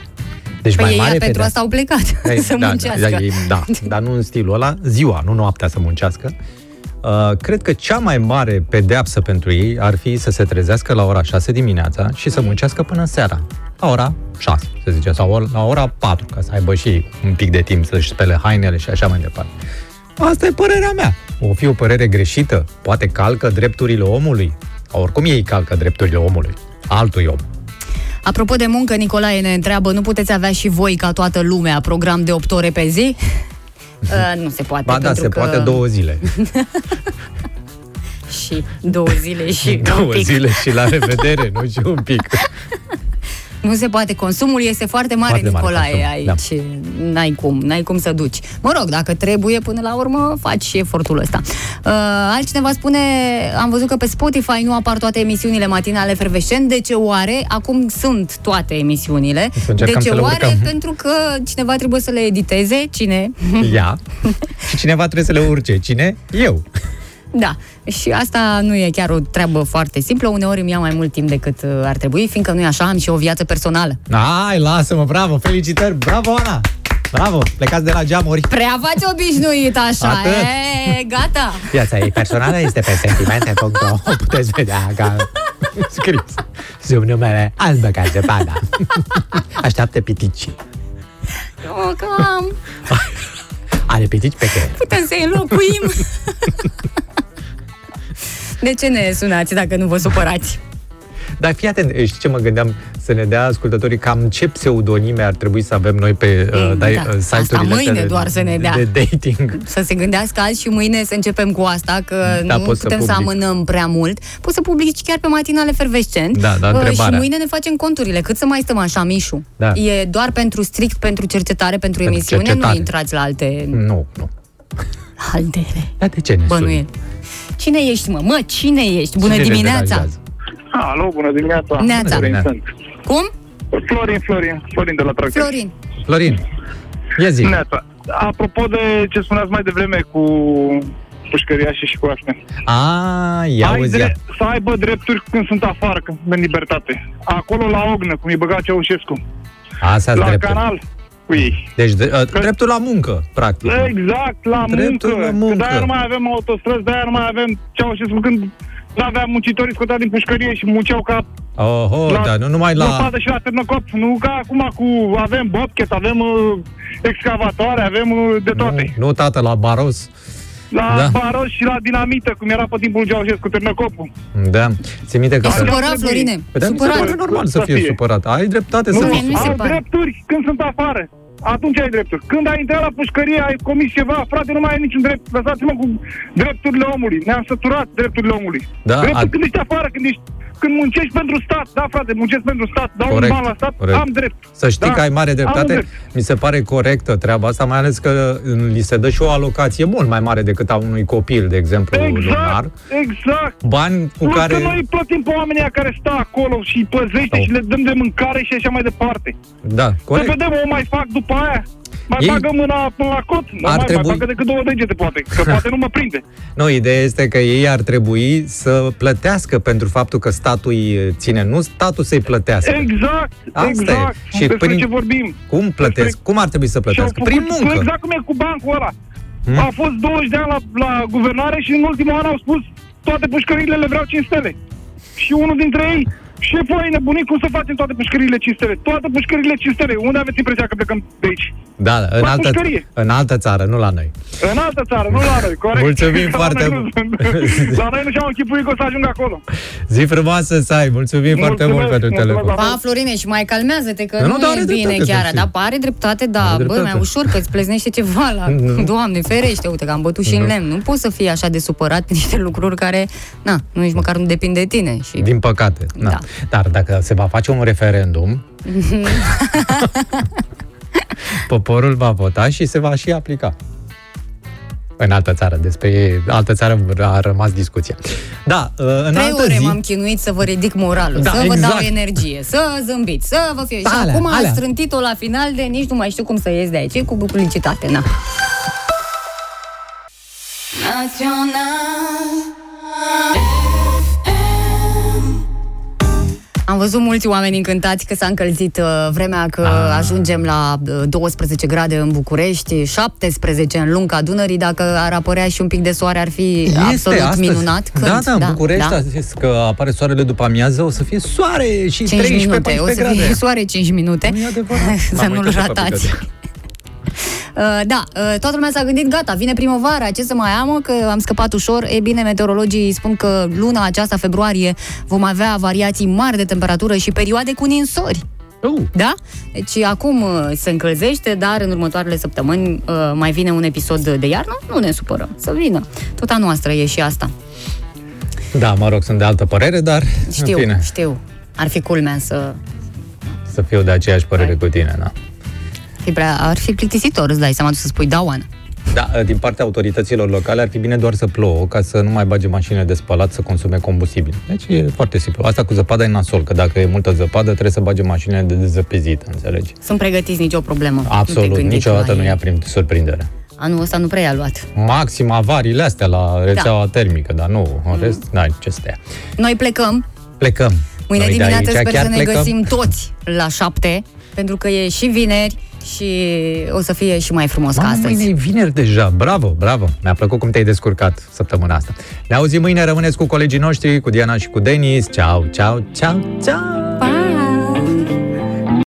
Deci Păi mai ei mare pentru pedeapsă. asta au plecat, [LAUGHS] Ei, să da, muncească. Da, da, ei- da, dar nu în stilul ăla, ziua, nu noaptea să muncească. Uh, cred că cea mai mare pedeapsă pentru ei ar fi să se trezească la ora 6 dimineața și să muncească până seara. La ora 6, să zicem, sau la ora 4, ca să aibă și un pic de timp să-și spele hainele și așa mai departe. Asta e părerea mea. O fi o părere greșită, poate calcă drepturile omului. Oricum ei calcă drepturile omului, altui om. Apropo de muncă, Nicolae ne întreabă, nu puteți avea și voi, ca toată lumea, program de 8 ore pe zi? [LAUGHS] Uh, nu se poate. Ba da, pentru se că... poate două zile. [LAUGHS] Și două zile și [LAUGHS] un două pic. zile și la revedere, nu și un pic. Nu se poate. Consumul este foarte mare, Foarte mare Nicolae, consum, aici. N-ai cum, n-ai cum să duci. Mă rog, dacă trebuie, până la urmă, faci și efortul ăsta. Uh, altcineva spune, am văzut că pe Spotify nu apar toate emisiunile matinale efervescent. De ce oare? Acum sunt toate emisiunile. Să De încercăm ce să le oare? urcăm. Pentru că cineva trebuie să le editeze. Cine? Ea. [LAUGHS] Și cineva trebuie să le urce. Cine? Eu. Da, și asta nu e chiar o treabă foarte simplă, uneori îmi ia mai mult timp decât uh, ar trebui, fiindcă nu e așa, am și o viață personală. Hai, lasă-mă, bravo, felicitări, bravo, Ana! Bravo, plecați de la geamuri. Prea faci obișnuit așa, Atât. e, gata. Viața ei personală este pe sentimente.ro O puteți vedea ca scris sub numele Albă ca zăpada. Așteaptă pitici. Oh, că am. Are pitici pe care. Putem să-i înlocuim. [LAUGHS] De ce ne sunați dacă nu vă supărați? Dar fii atent, știi ce mă gândeam? Să ne dea ascultătorii cam ce pseudonime ar trebui să avem noi pe uh, Mm, da, da. uh, Asta site-urile mâine astea de, doar să ne dea. de dating. Să se gândească azi și mâine să începem cu asta, că Da, nu pot să putem să, public. amânăm prea mult. Poți să publici chiar pe matinale fervescent. Da, da, Uh, și întrebarea. mâine ne facem conturile. Cât să mai stăm așa, Mișu? Da. E doar pentru strict pentru cercetare, pentru, Pentru emisiune, cercetare. nu intrați la alte... Nu, nu. Altele. Dar de ce ne Bănuieli. Cine ești, mă? Mă, cine ești? Bună Cine ne dimineața! deranjează? Alo, bună dimineața. Neața. Florin sunt. Cum? Florin, Florin, Florin de la Tractor. Florin. Florin, ia zi. Neața. Apropo de ce spuneați mai devreme cu pușcăriașii și cu astea. A, ia Ai auzi, ia. drept, să aibă drepturi când sunt afară, când sunt în libertate. Acolo la Ognă, cum e băgat Ceaușescu. Asta la dreptul. canal cu ei. Deci, de, uh, dreptul la muncă, practic. Exact, la Dreptul muncă. la muncă. Că de-aia nu mai avem autostrăzi, de-aia nu mai avem Ceaușescu când nu aveam muncitorii scotea din pușcărie și munceau ca Oho, la dar nu numai la... Lăpată și la târnăcop. Nu ca acum cu avem bobchet, avem uh, excavatoare, avem uh, de toate. Nu, tată, la Baros. La Da. baros și la dinamită, cum era pe timpul Ceaușescu, târnăcopul. Da. Ți minte că... E supărat, Florine. Păi, dar mi se Supărat. pare normal să fie supărat. Ai dreptate să Nu, fii mi se au pare. drepturi când sunt afară. Atunci ai drepturi. Când ai intrat la pușcărie, ai comis ceva, frate, nu mai ai niciun drept. Lăsați-mă cu drepturile omului. Ne-am săturat drepturile omului. Da, Dreptul a- când ești afară, când ești când muncești pentru stat, da frate, muncesc pentru stat, dau Corect, un ban la stat, corect. am drept. Să știi Da, că ai mare am un dreptate. drept. Mi se pare corectă treaba asta, mai ales că li se dă și o alocație mult mai mare decât a unui copil, de exemplu, lunar. Exact, exact. Bani cu Plus care... că noi îi plătim pe oamenii ăia care stă acolo și îi păzește și le dăm de mâncare și așa mai departe. Da, Să corect. vedem, o mai fac după aia. Mai Ei- bagă mâna până la cot, nu Ar mai, trebui- mai bagă decât două degete, poate, că [LAUGHS] poate nu mă prinde. Nu, ideea este că ei ar trebui să plătească pentru faptul că statul îi ține, nu statul să-i plătească. Exact, Asta exact. e. Și Despre prin- ce vorbim. Cum plătesc? Cum ar trebui să Și au plătească? făcut, Prin muncă. Exact cum e cu bancul ăla. Hmm? A fost 20 de ani la, la guvernare și în ultimul an au spus toate pușcările le vreau 5 stele. Și unul dintre ei, șeful ai nebunit, cum să facem toate pușcările 5 stele? Toate pușcările 5 stele. Unde aveți impresia că plecăm de aici? Da, în La altă, pușcărie. în altă țară, nu la noi. În altă țară, nu la noi, corect. Mulțumim [LAUGHS] La foarte noi nu- [LAUGHS] La noi nu și-au închipuit că o să ajung acolo. Zi frumoasă să ai, mulțumim foarte mult pentru telefon. Pa, Florine, și mai calmează-te, că Nu, nu, nu, dar e are bine dreptate, chiar. să știi. Dar are dreptate, da. Are Bă, dreptate. mai ușor că îți pleznește ceva la... Nu. Doamne, ferește, uite că am bătut și în Nu. lemn. Nu poți să fii așa de supărat pe niște lucruri care, na, nu nici măcar nu depind de tine. Și... Din păcate. Da. Da. Dar dacă se va face un referendum, [LAUGHS] poporul va vota și se va și aplica. În altă țară, despre altă țară a rămas discuția. Da, în Trei altă ore zi... m-am chinuit să vă ridic moralul, Da, să vă exact. dau energie, să zâmbiți, să vă fie. Și Alea, acum alea. am strântit-o la final de nici nu mai știu cum să ies de aici, e cu publicitate, na. Am văzut mulți oameni încântați că s-a încălzit uh, vremea, că Ah. ajungem la uh, 12 grade în București, 17 în lunga Dunării. Dacă ar apărea și un pic de soare, ar fi absolut astăzi. minunat. Da, da, în București da. a zis că apare soarele după amiază, o să fie soare și 5 13 minute, o 14 să grade. fie soare 5 minute. Nu e adevărat. [LAUGHS] să M-am nu-l uitat pe ratați. Aplicație. Uh, da, uh, toată lumea s-a gândit, gata, vine primăvara, ce să mai am, mă, că am scăpat ușor. E bine, meteorologii spun că luna aceasta, februarie, vom avea variații mari de temperatură și perioade cu ninsori. Uh. Da? Deci acum uh, se încălzește, dar în următoarele săptămâni uh, mai vine un episod de iarnă, nu ne supărăm, să vină. Tot a noastră e și asta. Da, mă rog, sunt de altă părere, dar Știu, în fine, știu. Ar fi culmea să să fiu de aceeași părere cu tine, da. Fi prea, ar fi plictisitor, îți dai seama tu să spui da, Oana. Da, din partea autorităților locale ar fi bine doar să plouă, ca să nu mai bage mașinile de spălat să consume combustibil. Deci e foarte simplu. Asta cu zăpada e nasol, că dacă e multă zăpadă, trebuie să bage mașinile de dezăpezit, înțelegi? Sunt pregătiți nicio problemă. Nu te Absolut, gândi niciodată la nu ei. ia prin surprindere. Anul ăsta nu prea i-a luat. Maxim avariile astea la rețeaua termică, dar nu, în rest, n-ai ce să te ia. Noi plecăm. Plecăm. Mâine Noi de dimineață aici sper chiar să ne plecăm. găsim toți la șapte, pentru că e și vineri, și o să fie și mai frumos ca Mamă, astăzi. mâine e vineri deja. Bravo, bravo. Mi-a plăcut cum te-ai descurcat săptămâna asta. Ne auzim mâine, rămâneți cu colegii noștri, cu Diana și cu Denis. Ceau, ceau, ceau, ceau!